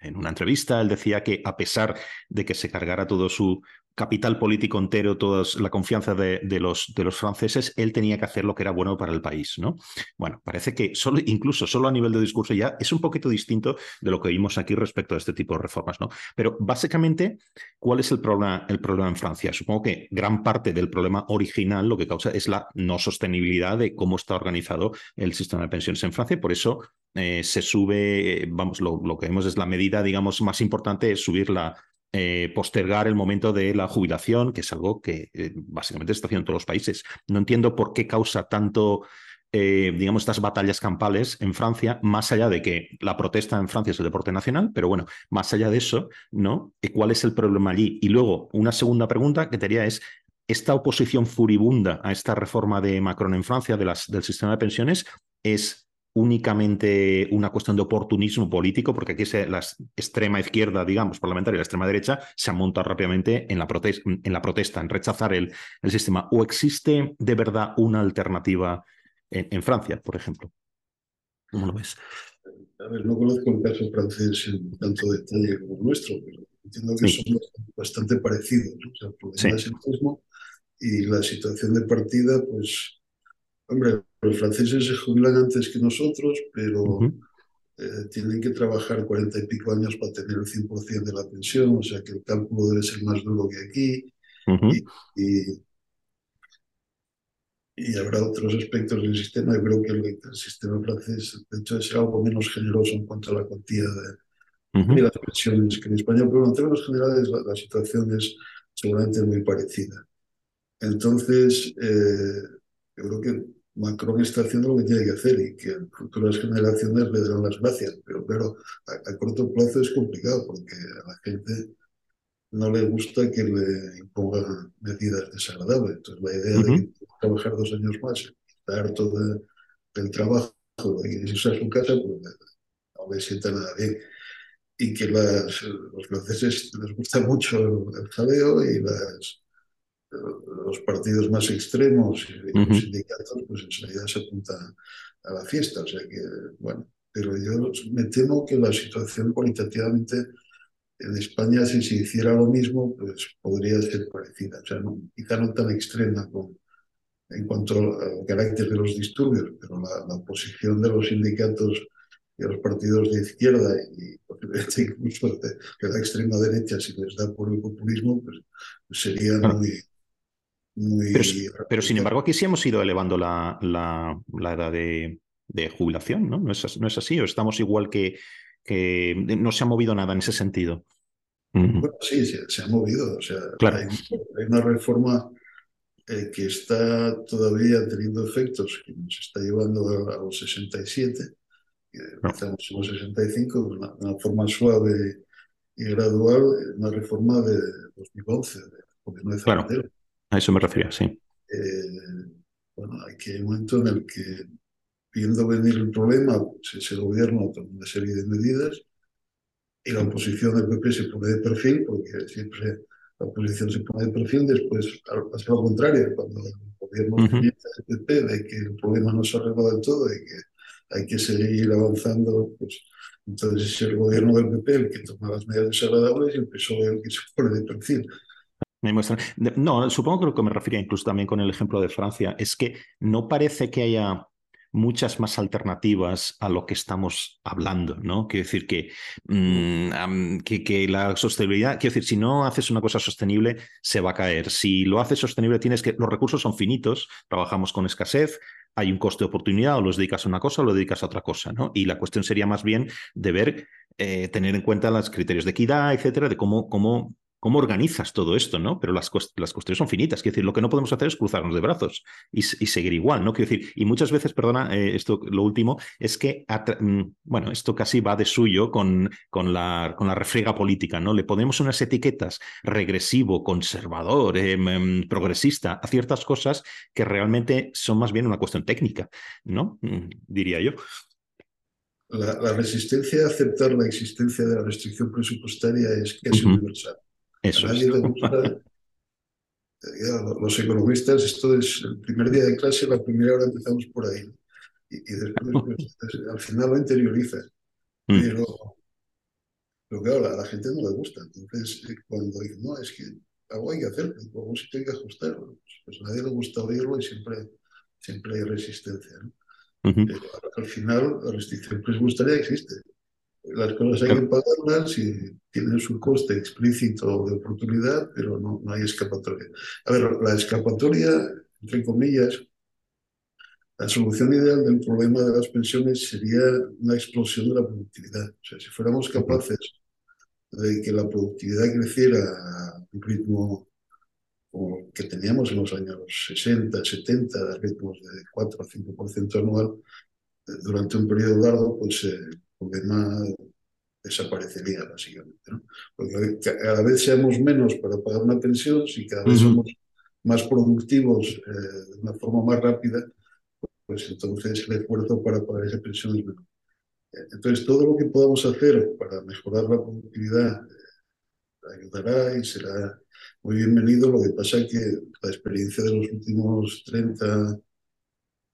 en una entrevista, él decía que a pesar de que se cargara todo su capital político entero, toda la confianza de, los, franceses, él tenía que hacer lo que era bueno para el país. ¿no? Bueno, parece que incluso solo a nivel de discurso ya es un poquito distinto de lo que vimos aquí respecto a este tipo de reformas. ¿no? Pero básicamente, ¿cuál es el problema, en Francia? Supongo que gran parte del problema original lo que causa es la no sostenibilidad de cómo está organizado el sistema de pensiones en Francia. Por eso eh, se sube, vamos, lo, lo, que vemos es la medida, digamos, más importante es subir la, eh, postergar el momento de la jubilación, que es algo que eh, básicamente está haciendo en todos los países. No entiendo por qué causa tanto, eh, digamos, estas batallas campales en Francia, más allá de que la protesta en Francia es el deporte nacional, pero bueno, más allá de eso, ¿no? ¿Cuál es el problema allí? Y luego, una segunda pregunta que te haría es, esta oposición furibunda a esta reforma de Macron en Francia de las, del sistema de pensiones es únicamente una cuestión de oportunismo político, porque aquí la extrema izquierda, digamos, parlamentaria y la extrema derecha se han montado rápidamente en la, protesta, en, la protesta, en rechazar el, el, sistema. ¿O existe de verdad una alternativa en, Francia, por ejemplo? ¿Cómo lo ves? A ver, no conozco el caso francés en tanto detalle como el nuestro, pero entiendo que son bastante parecidos. O sea, el problema es el mismo y la situación de partida, pues Hombre, los franceses se jubilan antes que nosotros, pero eh, tienen que trabajar cuarenta y pico años para tener el 100% de la pensión, o sea que el cálculo debe ser más duro que aquí. y, y, habrá otros aspectos del sistema. Yo creo que el, sistema francés, de hecho, es algo menos generoso en cuanto a la cuantía de, las pensiones que en España, pero en términos generales la, la situación es seguramente muy parecida. Entonces, eh, yo creo que Macron está haciendo lo que tiene que hacer y que futuras generaciones le darán las gracias. Pero claro, a, corto plazo es complicado porque a la gente no le gusta que le impongan medidas desagradables. Entonces la idea de trabajar dos años más, estar harto del trabajo y irse a su casa, pues no le sienta nada bien. Y que las, los franceses les gusta mucho el jaleo y las los partidos más extremos y los sindicatos, pues enseguida se apuntan a la fiesta. O sea que, bueno, pero yo me temo que la situación cualitativamente en España, si se hiciera lo mismo, pues podría ser parecida. O sea, no, quizá no tan extrema con, en cuanto al carácter de los disturbios, pero la, la oposición de los sindicatos y los partidos de izquierda y posiblemente incluso de, la extrema derecha, si les da por el populismo, pues, sería muy, pero, sin embargo, aquí sí hemos ido elevando la, la, edad de, jubilación, ¿no? ¿No es, ¿No es, así? ¿O estamos igual que, que no se ha movido nada en ese sentido? Bueno, sí, se, ha movido. O sea, hay, una reforma eh, que está todavía teniendo efectos, que nos está llevando a, los 67. Estamos en los 65, una, una forma suave y gradual, una reforma de 2011, de gobierno de Zapatero. Claro. A eso me refería, sí. Eh, bueno, aquí hay un momento en el que, viendo venir el problema, pues ese gobierno toma una serie de medidas y la oposición del PP se pone de perfil, porque siempre la oposición se pone de perfil, después pasa lo contrario, cuando el gobierno uh del PP ve que el problema no se arregla del todo y que hay que seguir avanzando, pues entonces es el gobierno del PP el que toma las medidas desagradables y el PSOE el que se pone de perfil. No, supongo que lo que me refería incluso también con el ejemplo de Francia es que no parece que haya muchas más alternativas a lo que estamos hablando, ¿no? Quiero decir que, mm, que, que, la sostenibilidad, quiero decir, si no haces una cosa sostenible, se va a caer. Si lo haces sostenible, tienes que, los recursos son finitos, trabajamos con escasez, hay un coste de oportunidad, o los dedicas a una cosa o lo dedicas a otra cosa, ¿no? Y la cuestión sería más bien de ver, eh, tener en cuenta los criterios de equidad, etcétera, de cómo, cómo cómo organizas todo esto, ¿no? Pero las, las cuestiones son finitas. Quiero decir, lo que no podemos hacer es cruzarnos de brazos y, seguir igual, ¿no? Quiero decir, y muchas veces, perdona, eh, esto lo último, es que, mm, bueno, esto casi va de suyo con, con, la, con la refriega política, ¿no? Le ponemos unas etiquetas regresivo, conservador, em, em, progresista a ciertas cosas que realmente son más bien una cuestión técnica, ¿no? Mm, diría yo. La, resistencia a aceptar la existencia de la restricción presupuestaria es casi universal. Eso a nadie le gusta. los economistas, esto es el primer día de clase, la primera hora empezamos por ahí. Y, después, pues, al final lo interiorizas. Mm. Pero Pero claro, a la gente no le gusta. Entonces, eh, cuando dicen, no, es que algo hay que hacer, algún sitio hay que ajustar, pues, pues, a nadie le gusta oírlo y siempre, siempre hay resistencia. al final, la restricción presupuestaria existe. Las cosas hay que pagarlas y tienen su coste explícito de oportunidad, pero no, no hay escapatoria. A ver, la escapatoria, entre comillas, la solución ideal del problema de las pensiones sería una explosión de la productividad. O sea, si fuéramos capaces de que la productividad creciera a un ritmo que teníamos en los años 60, 70, ritmos de 4 a 5% anual, eh, durante un periodo largo, pues eh, problema desaparecería básicamente. Porque cada vez seamos menos para pagar una pensión, si cada vez somos más productivos eh, de una forma más rápida, pues entonces el esfuerzo para pagar esa pensión es menor. Entonces, todo lo que podamos hacer para mejorar la productividad eh, ayudará y será muy bienvenido. Lo que pasa es que la experiencia de los últimos 30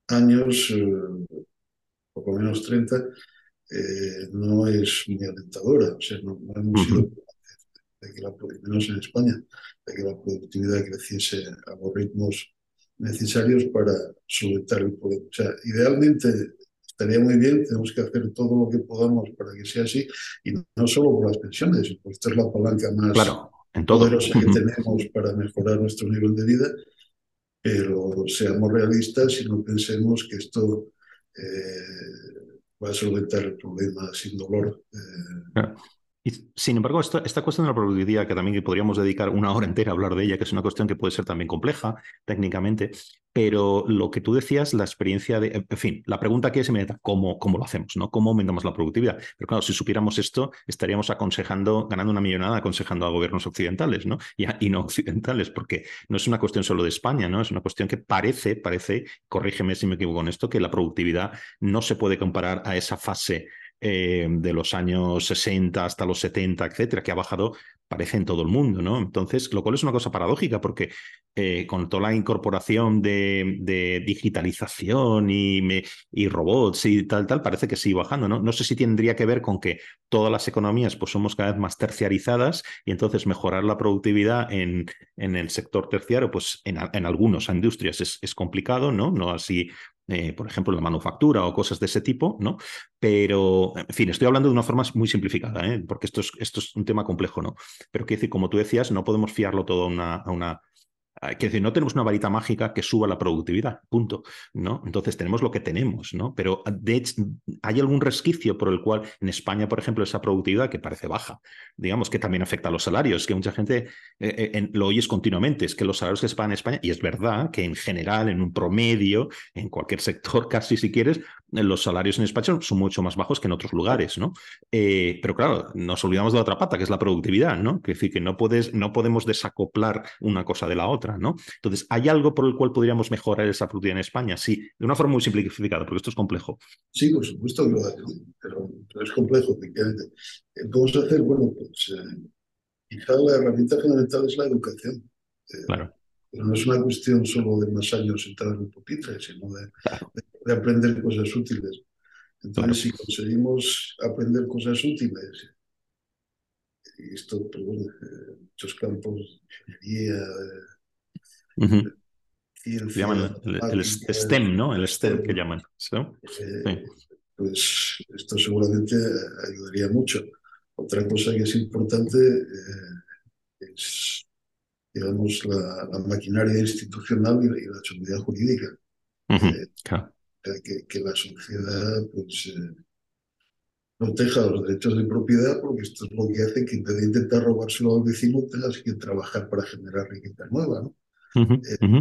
años, eh, poco menos 30, eh, no es muy alentadora. O sea, no, hemos sido de que la, menos en España, de que la productividad creciese a los ritmos necesarios para solventar el problema. O sea, idealmente estaría muy bien, tenemos que hacer todo lo que podamos para que sea así, y no solo por las pensiones, pues esta es la palanca más claro, en poderosa que tenemos para mejorar nuestro nivel de vida, pero seamos realistas y no pensemos que esto eh, a solventar el problema sin dolor. Eh, sin embargo, esta, cuestión de la productividad, que también podríamos dedicar una hora entera a hablar de ella, que es una cuestión que puede ser también compleja técnicamente, pero lo que tú decías, la experiencia de, en fin, la pregunta que es inmediata, ¿cómo, cómo lo hacemos? ¿no? ¿Cómo aumentamos la productividad? Pero claro, si supiéramos esto, estaríamos aconsejando, ganando una millonada aconsejando a gobiernos occidentales, ¿no? Y, y, no occidentales, porque no es una cuestión solo de España, ¿no? Es una cuestión que parece, parece, corrígeme si me equivoco en esto, que la productividad no se puede comparar a esa fase eh, de los años 60 hasta los 70, etcétera, que ha bajado, parece en todo el mundo, ¿no? Entonces, lo cual es una cosa paradójica, porque eh, con toda la incorporación de, digitalización y, robots y tal, tal, parece que sigue bajando, ¿no? No sé si tendría que ver con que todas las economías pues somos cada vez más terciarizadas y entonces mejorar la productividad en, en el sector terciario, pues en, en algunas industrias es, es complicado, ¿no? No así eh, por ejemplo, la manufactura o cosas de ese tipo, ¿no? Pero, en fin, estoy hablando de una forma muy simplificada, ¿eh? porque esto es, esto es un tema complejo, ¿no? Pero quiero decir, como tú decías, no podemos fiarlo todo a una, a una Quiero decir, no tenemos una varita mágica que suba la productividad, punto, ¿no? Entonces tenemos lo que tenemos, ¿no? Pero de hecho, hay algún resquicio por el cual en España, por ejemplo, esa productividad que parece baja, digamos que también afecta a los salarios, que mucha gente eh, eh, lo oyes continuamente, es que los salarios que se pagan en España, y es verdad que en general, en un promedio, en cualquier sector casi si quieres, los salarios en España son mucho más bajos que en otros lugares, ¿no? Eh, pero claro, nos olvidamos de la otra pata, que es la productividad, ¿no? Es decir, que no, puedes, no podemos desacoplar una cosa de la otra. ¿No? Entonces, ¿hay algo por el cual podríamos mejorar esa productividad en España? Sí, de una forma muy simplificada, porque esto es complejo. Sí, por supuesto que lo hay, pero, es complejo, efectivamente. ¿Cómo se hace? Bueno, pues eh, quizá la herramienta fundamental es la educación. Eh, claro. Pero no es una cuestión solo de más años sentado en un pupitre, sino de, aprender cosas útiles. Entonces, si conseguimos aprender cosas útiles, y esto, pues bueno, en muchos campos, ingeniería, llaman el, STEM, ¿no? El STEM que llaman. Eh, pues esto seguramente ayudaría mucho. Otra cosa que es importante eh, es, digamos, la, maquinaria institucional y la, seguridad jurídica. Eh, que, que, la sociedad pues, proteja los derechos de propiedad, porque esto es lo que hace que en vez de intentar robárselo al vecino, tengas que trabajar para generar riqueza nueva, ¿no? Eh, eh,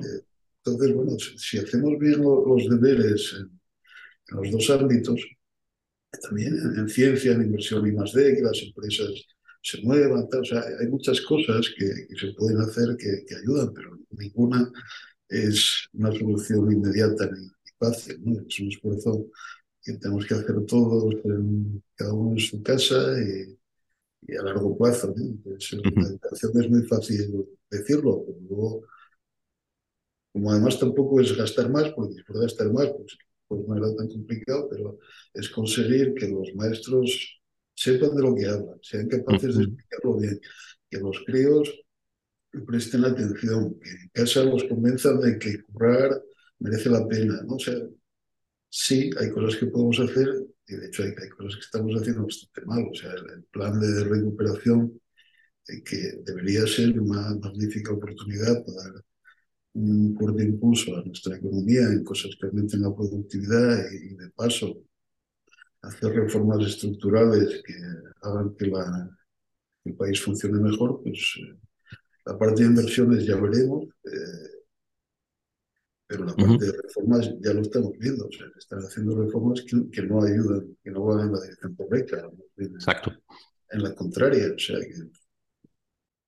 entonces, bueno, si, hacemos bien los deberes en, los dos ámbitos, también en, ciencia, en inversión y más de que las empresas se muevan, o sea, hay muchas cosas que, se pueden hacer que, ayudan, pero ninguna es una solución inmediata ni, fácil, ¿no? Es un esfuerzo que tenemos que hacer todos, cada uno en su casa y, a largo plazo. La educación es muy fácil decirlo, pero luego como además tampoco es gastar más, porque por gastar más, pues, pues no era tan complicado, pero es conseguir que los maestros sepan de lo que hablan, sean capaces de explicarlo bien, que los críos presten atención, que en casa los convenzan de que currar merece la pena, ¿no? O sea, sí, hay cosas que podemos hacer y de hecho hay, cosas que estamos haciendo bastante mal. O sea, el, plan de recuperación eh, que debería ser una magnífica oportunidad para un fuerte impulso a nuestra economía en cosas que aumenten la productividad y, de paso hacer reformas estructurales que hagan que, la, el país funcione mejor, pues eh, la parte de inversiones ya veremos. Eh, pero la parte de reformas ya lo estamos viendo, o sea, están haciendo reformas que, no ayudan, que no van en la dirección correcta, Exacto. en la contraria, o sea, que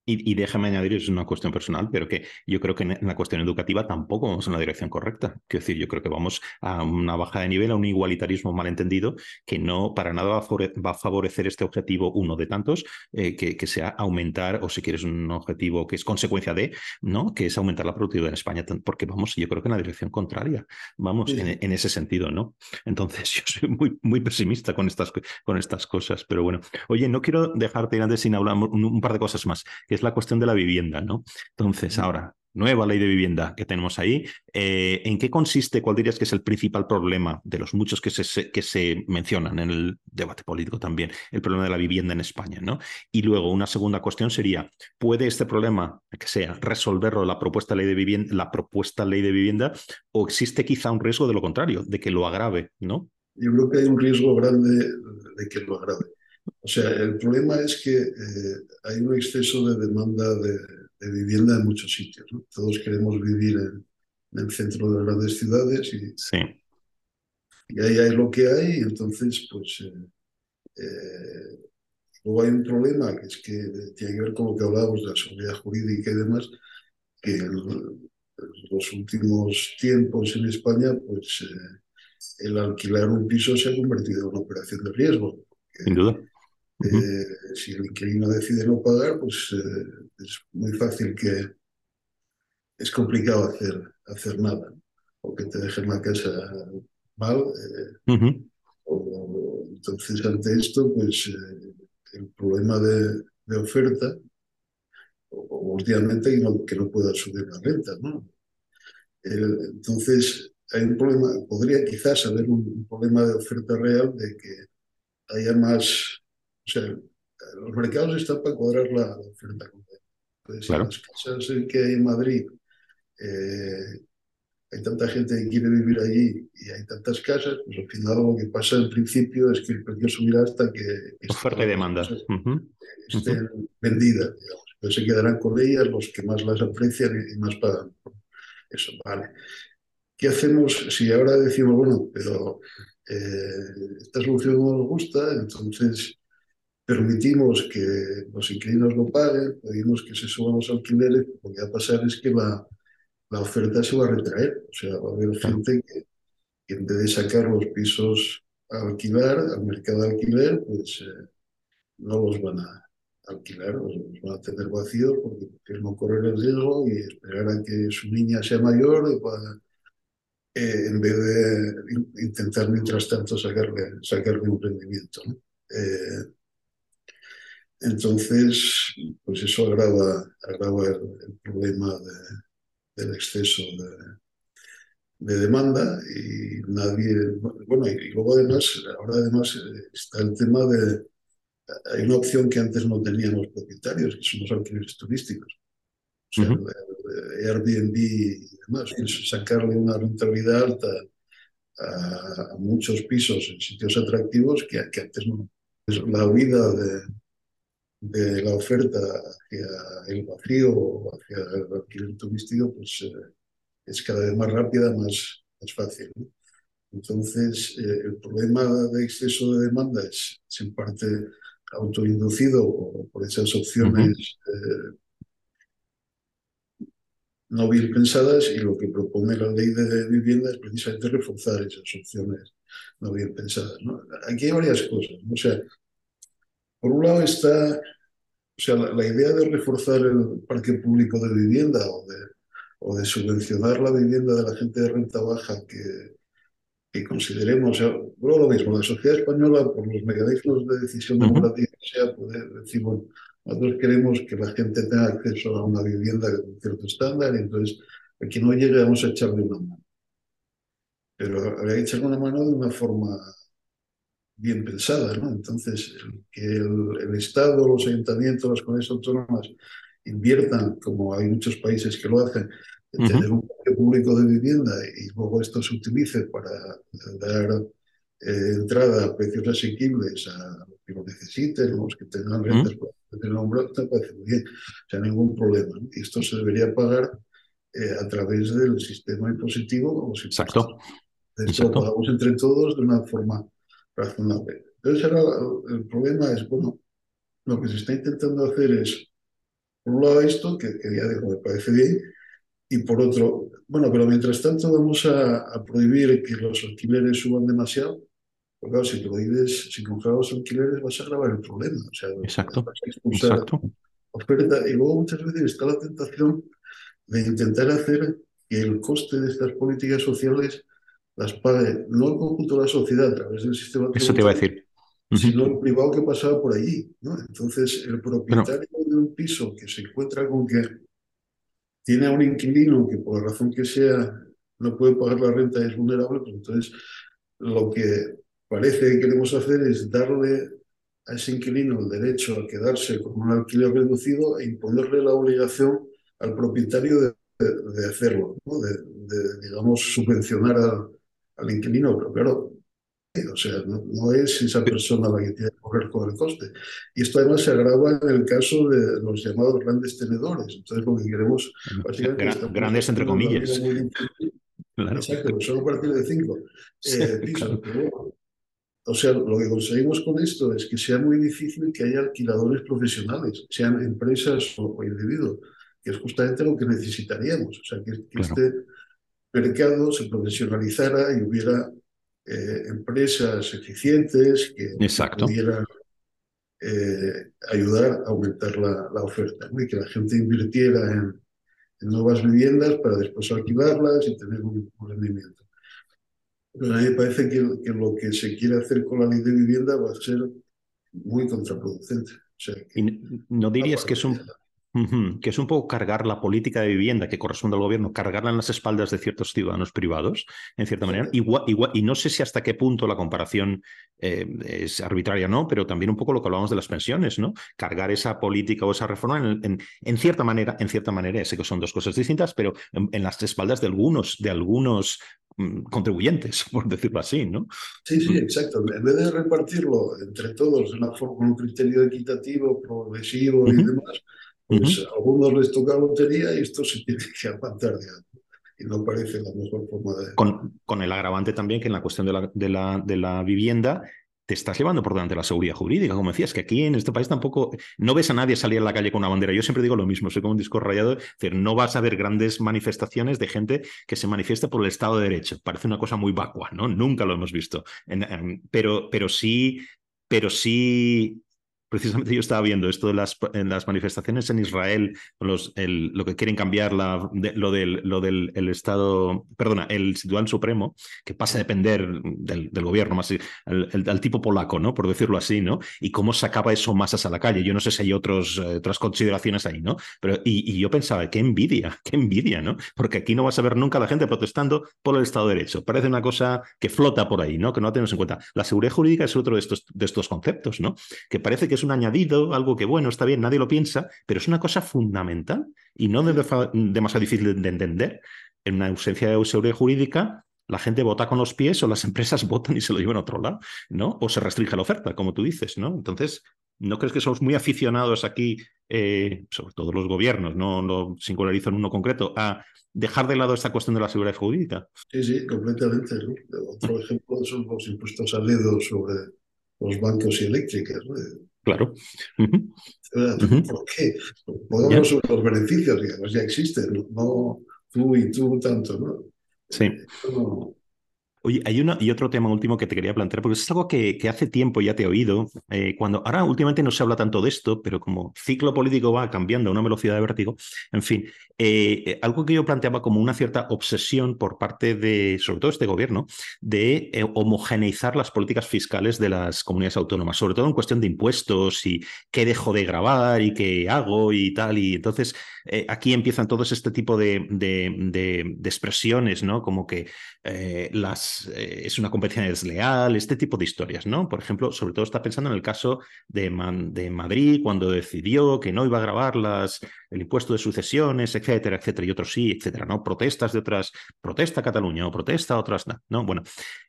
y, déjame añadir, es una cuestión personal, pero que yo creo que en la cuestión educativa tampoco vamos en la dirección correcta. Quiero decir, yo creo que vamos a una baja de nivel, a un igualitarismo malentendido que no para nada va a favorecer este objetivo, uno de tantos, eh, que, sea aumentar, o si quieres un objetivo que es consecuencia de, ¿no? Que es aumentar la productividad en España, porque vamos, yo creo que en la dirección contraria, vamos en, ese sentido, ¿no? Entonces, yo soy muy, muy pesimista con estas, con estas cosas, pero bueno. Oye, no quiero dejarte antes sin hablar un, par de cosas más es la cuestión de la vivienda, ¿no? Entonces, ahora, nueva ley de vivienda que tenemos ahí. Eh, ¿En qué consiste, cuál dirías que es el principal problema de los muchos que se, que se mencionan en el debate político también, el problema de la vivienda en España? ¿no? Y luego una segunda cuestión sería, ¿puede este problema, que sea, resolverlo la propuesta ley de vivienda, la propuesta ley de vivienda o existe quizá un riesgo de lo contrario, de que lo agrave? ¿no? Yo creo que hay un riesgo grande de que lo agrave. O sea, el problema es que eh, hay un exceso de demanda de, vivienda en muchos sitios. Todos queremos vivir en, el centro de las grandes ciudades y, sí. y ahí hay lo que hay. Y entonces, pues, eh, eh, luego hay un problema que es que tiene que ver con lo que hablábamos de la seguridad jurídica y demás, que en, los últimos tiempos en España, pues, el alquilar un piso se ha convertido en una operación de riesgo. Sin duda. Eh, si el inquilino decide no pagar, pues eh, es muy fácil que es complicado hacer, hacer nada, o que te dejen la casa mal. Eh, entonces, ante esto, pues el problema de, oferta, o, últimamente que no, que no pueda subir la renta, ¿no? entonces, hay un problema, podría quizás haber un problema de oferta real de que haya más o sea, los mercados están para cuadrar la, oferta. Entonces, en las casas que hay en Madrid eh, hay tanta gente que quiere vivir allí y hay tantas casas, pues al final lo que pasa en principio es que el precio subirá hasta que... Oferta y demanda. Estén vendidas, digamos. Entonces se quedarán con ellas los que más las aprecian y, más pagan. Eso, vale. ¿Qué hacemos si ahora decimos, bueno, pero eh, esta solución no nos gusta, entonces permitimos que los inquilinos lo paguen, pedimos que se suban los alquileres, lo que va a pasar es que la, la oferta se va a retraer. O sea, va a haber gente que, en vez de sacar los pisos a alquilar, al mercado de alquiler, pues eh, no los van a alquilar, los, van a tener vacíos porque quieren no correr el riesgo y esperar a que su niña sea mayor y pueda, eh, en vez de intentar mientras tanto sacarle, sacarle un rendimiento. ¿no? Eh, entonces, pues eso agrava, agrava el, problema del exceso de, demanda y nadie, bueno, y, luego además, ahora además eh, está el tema de, hay una opción que antes no tenían los propietarios, que son los alquileres turísticos. O sea, Airbnb y demás, es sacarle una rentabilidad alta a, muchos pisos en sitios atractivos que, que antes no. La huida de, de la oferta hacia el vacío o hacia el alquiler turístico, pues eh, es cada vez más rápida, más, más fácil. Entonces, eh, el problema de exceso de demanda es, en parte autoinducido por esas opciones eh, no bien pensadas y lo que propone la ley de vivienda es precisamente reforzar esas opciones no bien pensadas. Aquí hay varias cosas. O sea, por un lado está, o sea, la, idea de reforzar el parque público de vivienda o de, o de subvencionar la vivienda de la gente de renta baja que, que consideremos, luego lo mismo, la sociedad española, por los mecanismos de decisión democrática que sea, puede decir, bueno, nosotros queremos que la gente tenga acceso a una vivienda con cierto estándar y entonces a quien no llegue vamos a echarle una mano. Pero habría que echarle una mano de una forma bien pensada, ¿no? Entonces, que el, Estado, los ayuntamientos, las comunidades autónomas inviertan, como hay muchos países que lo hacen, en tener un parque público de vivienda y luego esto se utilice para dar eh, entrada a precios asequibles a los que lo necesiten, los que tengan rentas para tener un brote, parece muy bien, o sea, ningún problema. Y esto se debería pagar eh, a través del sistema impositivo. Exacto. Esto lo pagamos entre todos de una forma razonable. Entonces ahora el problema es, bueno, lo que se está intentando hacer es, por un lado esto, que, que ya digo, me parece bien, y por otro, bueno, pero mientras tanto vamos a, prohibir que los alquileres suban demasiado, porque claro, si prohíbes, si congelas los alquileres vas a agravar el problema. O sea, exacto, vas a expulsar oferta. Y luego muchas veces está la tentación de intentar hacer que el coste de estas políticas sociales las pague no el conjunto de la sociedad a través del sistema Eso te iba a decir. Sino el privado que pasaba por allí. ¿no? Entonces, el propietario de un piso que se encuentra con que tiene a un inquilino que por la razón que sea no puede pagar la renta y es vulnerable, pues entonces lo que parece que queremos hacer es darle a ese inquilino el derecho a quedarse con un alquiler reducido e imponerle la obligación al propietario de, hacerlo, de, digamos, subvencionar al, al inquilino, pero claro, o sea, no, es esa persona la que tiene que correr con el coste. Y esto además se agrava en el caso de los llamados grandes tenedores. Entonces lo que queremos, básicamente... grandes entre comillas. Exacto, solo a partir de cinco eh, pisos. o sea, lo que conseguimos con esto es que sea muy difícil que haya alquiladores profesionales, sean empresas o, individuos, que es justamente lo que necesitaríamos. O sea, que, que este mercado se profesionalizara y hubiera eh, empresas eficientes que pudieran eh, ayudar a aumentar la, la oferta y que la gente invirtiera en, nuevas viviendas para después alquilarlas y tener un, rendimiento. Pero a mí me parece que, que, lo que se quiere hacer con la ley de vivienda va a ser muy contraproducente. O sea, ¿No dirías que es un, que es un poco cargar la política de vivienda que corresponde al gobierno, cargarla en las espaldas de ciertos ciudadanos privados, en cierta manera. Igual, igual, y no sé si hasta qué punto la comparación eh, es arbitraria o no, pero también un poco lo que hablábamos de las pensiones, ¿no? Cargar esa política o esa reforma en, en, cierta manera, en cierta manera, sé que son dos cosas distintas, pero en, las espaldas de algunos, de algunos mm, contribuyentes, por decirlo así, ¿no? Sí, sí, exacto. En vez de repartirlo entre todos de una forma, con un criterio equitativo, progresivo y demás, pues a algunos les toca lotería y esto se tiene que aguantar de algo. Y no parece la mejor forma de... Con, con el agravante también que en la cuestión de la, de la, de la vivienda te estás llevando por delante la seguridad jurídica, como decías, que aquí en este país tampoco no ves a nadie salir a la calle con una bandera. Yo siempre digo lo mismo, soy como un disco rayado, es decir, no vas a ver grandes manifestaciones de gente que se manifieste por el Estado de Derecho. Parece una cosa muy vacua, ¿no? Nunca lo hemos visto. pero, pero sí, pero sí precisamente yo estaba viendo esto de las, en las manifestaciones en Israel, los, el, lo que quieren cambiar, la, lo del, Estado, perdona, el Tribunal Supremo, que pasa a depender del, gobierno, más al tipo polaco, ¿no? Por decirlo así, ¿no? Y cómo sacaba eso masas a la calle. Yo no sé si hay otros, eh, otras consideraciones ahí, ¿no? Pero, y, yo pensaba, qué envidia, qué envidia, ¿no? Porque aquí no vas a ver nunca a la gente protestando por el Estado de Derecho. Parece una cosa que flota por ahí, ¿no? Que no tenemos en cuenta. La seguridad jurídica es otro de estos, de estos conceptos, ¿no? Que parece que es un añadido, algo que bueno, está bien, nadie lo piensa, pero es una cosa fundamental y no demasiado difícil de entender. En una ausencia de seguridad jurídica, la gente vota con los pies o las empresas votan y se lo llevan a otro lado, ¿no? O se restringe la oferta, como tú dices, ¿no? Entonces, ¿no crees que somos muy aficionados aquí, eh, sobre todo los gobiernos, no lo singularizo en uno concreto, a dejar de lado esta cuestión de la seguridad jurídica? Sí, sí, completamente. Otro ejemplo son los impuestos al sobre los bancos y eléctricas. Claro. ¿Por qué? Podemos los beneficios, digamos, ya existen, no tú y tú tanto, ¿no? Sí. Oye, hay uno y otro tema último que te quería plantear, porque es algo que, hace tiempo ya te he oído. Eh, cuando ahora últimamente no se habla tanto de esto, pero como ciclo político va cambiando a una velocidad de vértigo, en fin, eh, eh, algo que yo planteaba como una cierta obsesión por parte de, sobre todo este gobierno, de homogeneizar las políticas fiscales de las comunidades autónomas, sobre todo en cuestión de impuestos y qué dejo de grabar y qué hago y tal. Y entonces aquí empiezan todos este tipo de, de expresiones, ¿no? Como que las eh, es una competencia desleal, este tipo de historias, ¿no? Por ejemplo, sobre todo está pensando en el caso de, de Madrid, cuando decidió que no iba a grabar las, el impuesto de sucesiones, etcétera, etcétera, y otros sí, etcétera, ¿no? Protestas de otras, protesta Cataluña o protesta otras, no. Bueno,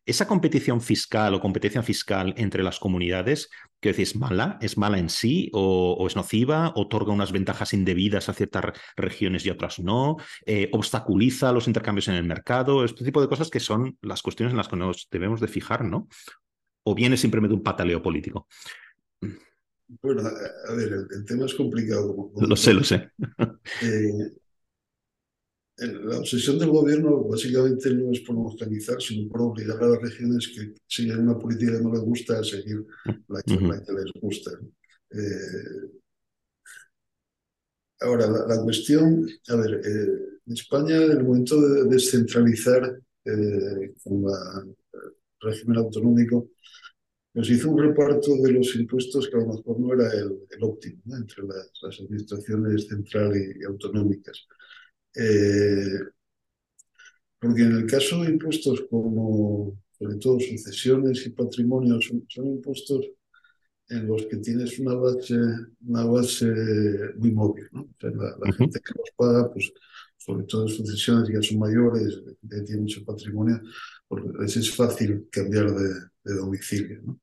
esa competición fiscal o competencia fiscal entre las comunidades, ¿qué decís? ¿Es mala? ¿Es mala en sí o, es nociva? ¿Otorga unas ventajas indebidas a ciertas regiones y otras no? Eh, ¿Obstaculiza los intercambios en el mercado? Este tipo de cosas que son las cuestiones en las que nos debemos de fijar, ¿no? ¿O viene simplemente un pataleo político? Bueno, a ver, el, tema es complicado. lo sé, lo sé. Eh, la obsesión del gobierno básicamente no es por homogeneizar, sino por obligar a las regiones que siguen una política que no les gusta a seguir la que, les gusta. Eh, ahora, la, cuestión, a ver, eh, en España el momento de descentralizar con el régimen autonómico, pues hizo un reparto de los impuestos que a lo mejor no era el, óptimo entre las, administraciones central y, autonómicas. Eh, porque en el caso de impuestos como, sobre todo, sucesiones y patrimonios, son, impuestos en los que tienes una base, una base muy móvil. ¿no? la, gente que los paga, pues, sobre todo sucesiones ya son mayores, que tienen mucho patrimonio, pues es fácil cambiar de, de domicilio. ¿no?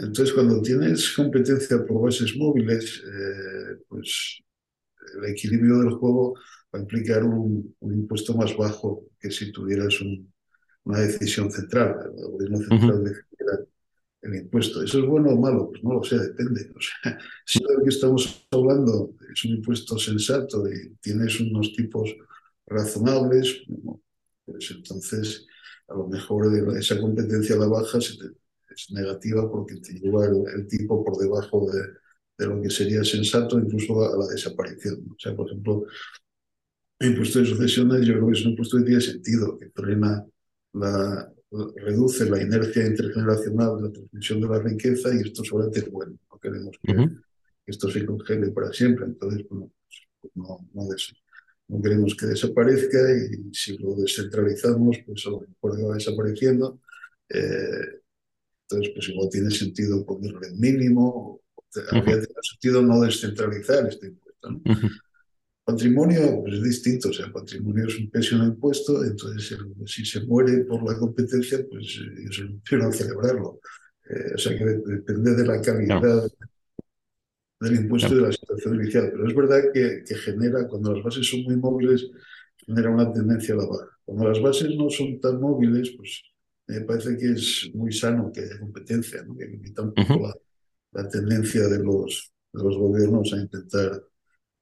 Entonces, cuando tienes competencia por bases móviles, eh, pues el equilibrio del juego va a implicar un, impuesto más bajo que si tuvieras una decisión central. El gobierno central decidiera el impuesto. ¿Eso es bueno o malo? Pues no lo sé, depende. Si lo que estamos hablando es un impuesto sensato y tienes unos tipos razonables, pues entonces a lo mejor esa competencia a la baja es negativa porque te lleva el, tipo por debajo de, de, lo que sería sensato, incluso a, la desaparición. O sea, por ejemplo, el impuesto de sucesiones yo creo que es un impuesto que tiene sentido, que frena la, reduce la inercia intergeneracional de la transmisión de la riqueza y esto solamente es bueno. No queremos que, esto se congele para siempre. Entonces, bueno, pues no, no, no, queremos que desaparezca y si lo descentralizamos, pues a lo mejor va desapareciendo. Eh, entonces, pues igual tiene sentido ponerle el mínimo, habría sentido no descentralizar este impuesto. Patrimonio es distinto, o sea, patrimonio es un pésimo impuesto, entonces si se muere por la competencia, pues ellos no celebrarlo. Eh, o sea que depende de la calidad del impuesto y de la situación inicial. Pero es verdad que, que, genera, cuando las bases son muy móviles, genera una tendencia a la baja. Cuando las bases no son tan móviles, pues me parece que es muy sano que haya competencia, ¿no? que limita un poco la, tendencia de los, de los gobiernos a intentar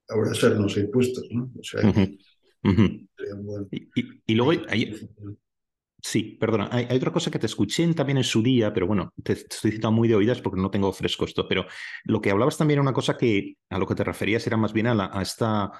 abrazarnos a impuestos. ¿no? O sea, y, luego hay, Sí, perdona. Hay, otra cosa que te escuché también en su día, pero bueno, te, estoy citando muy de oídas porque no tengo fresco esto. Pero lo que hablabas también era una cosa que a lo que te referías era más bien a, la, a esta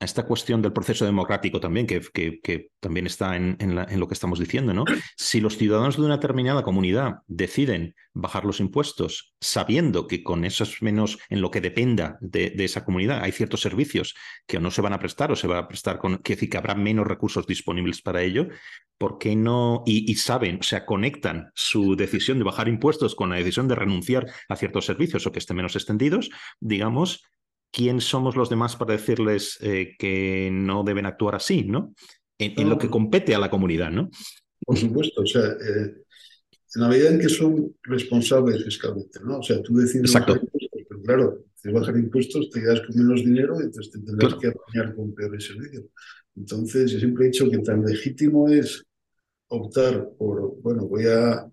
a esta cuestión del proceso democrático también, que, que, también está en, en, lo que estamos diciendo, ¿no? Si los ciudadanos de una determinada comunidad deciden bajar los impuestos sabiendo que con esos menos, en lo que dependa de, esa comunidad, hay ciertos servicios que no se van a prestar o se va a prestar con, que decir que habrá menos recursos disponibles para ello, ¿por qué no? Y, y saben, o sea, conectan su decisión de bajar impuestos con la decisión de renunciar a ciertos servicios o que estén menos extendidos, digamos, ¿quién somos los demás para decirles eh, que no deben actuar así, ¿no? En, lo que compete a la comunidad, ¿no? Por supuesto, o sea, eh, en la medida en que son responsables fiscalmente, ¿no? O sea, tú decides bajar impuestos, pero claro, si bajar impuestos te quedas con menos dinero y entonces te tendrás que apañar con peores servicios. Entonces, yo siempre he dicho que tan legítimo es optar por, bueno, voy a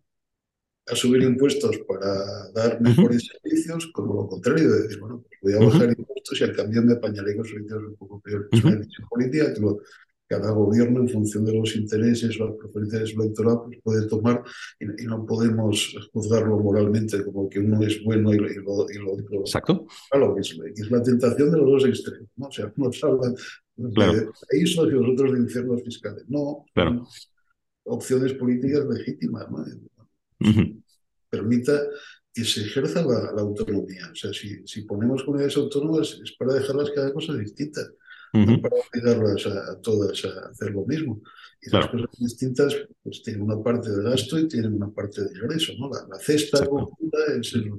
a subir impuestos para dar mejores servicios, como lo contrario, de decir, bueno, pues voy a bajar impuestos y al cambio me apañaré con servicios un poco peores. Es una decisión política que lo, cada gobierno, en función de los intereses o las preferencias electorales, pues puede tomar y, no podemos juzgarlo moralmente como que uno es bueno y, lo, otro. Exacto. Claro, es, es, la tentación de los dos extremos. ¿no? O sea, unos hablan de paraísos y los otros de infiernos fiscales. No, claro. opciones políticas legítimas. ¿no? Permita que se ejerza la, autonomía. O sea, si, si ponemos comunidades autónomas es para dejarlas cada cosa distinta, no para obligarlas a, todas a hacer lo mismo. Y las cosas distintas pues tienen una parte de gasto y tienen una parte de ingreso. ¿no? La, cesta conjunta es el,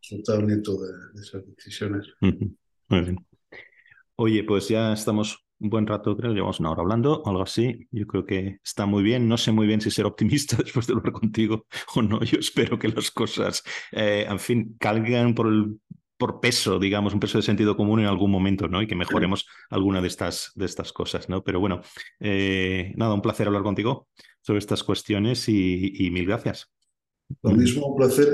resultado neto de, esas decisiones. Muy bien. Oye, pues ya estamos un buen rato, creo, llevamos una hora hablando, algo así. Yo creo que está muy bien. No sé muy bien si ser optimista después de hablar contigo o no. Yo espero que las cosas, eh, en fin, calguen por el por peso, digamos, un peso de sentido común en algún momento, ¿no? Y que mejoremos alguna de estas, de estas cosas, ¿no? Pero bueno, eh, nada, un placer hablar contigo sobre estas cuestiones y, mil gracias. Lo mismo, un placer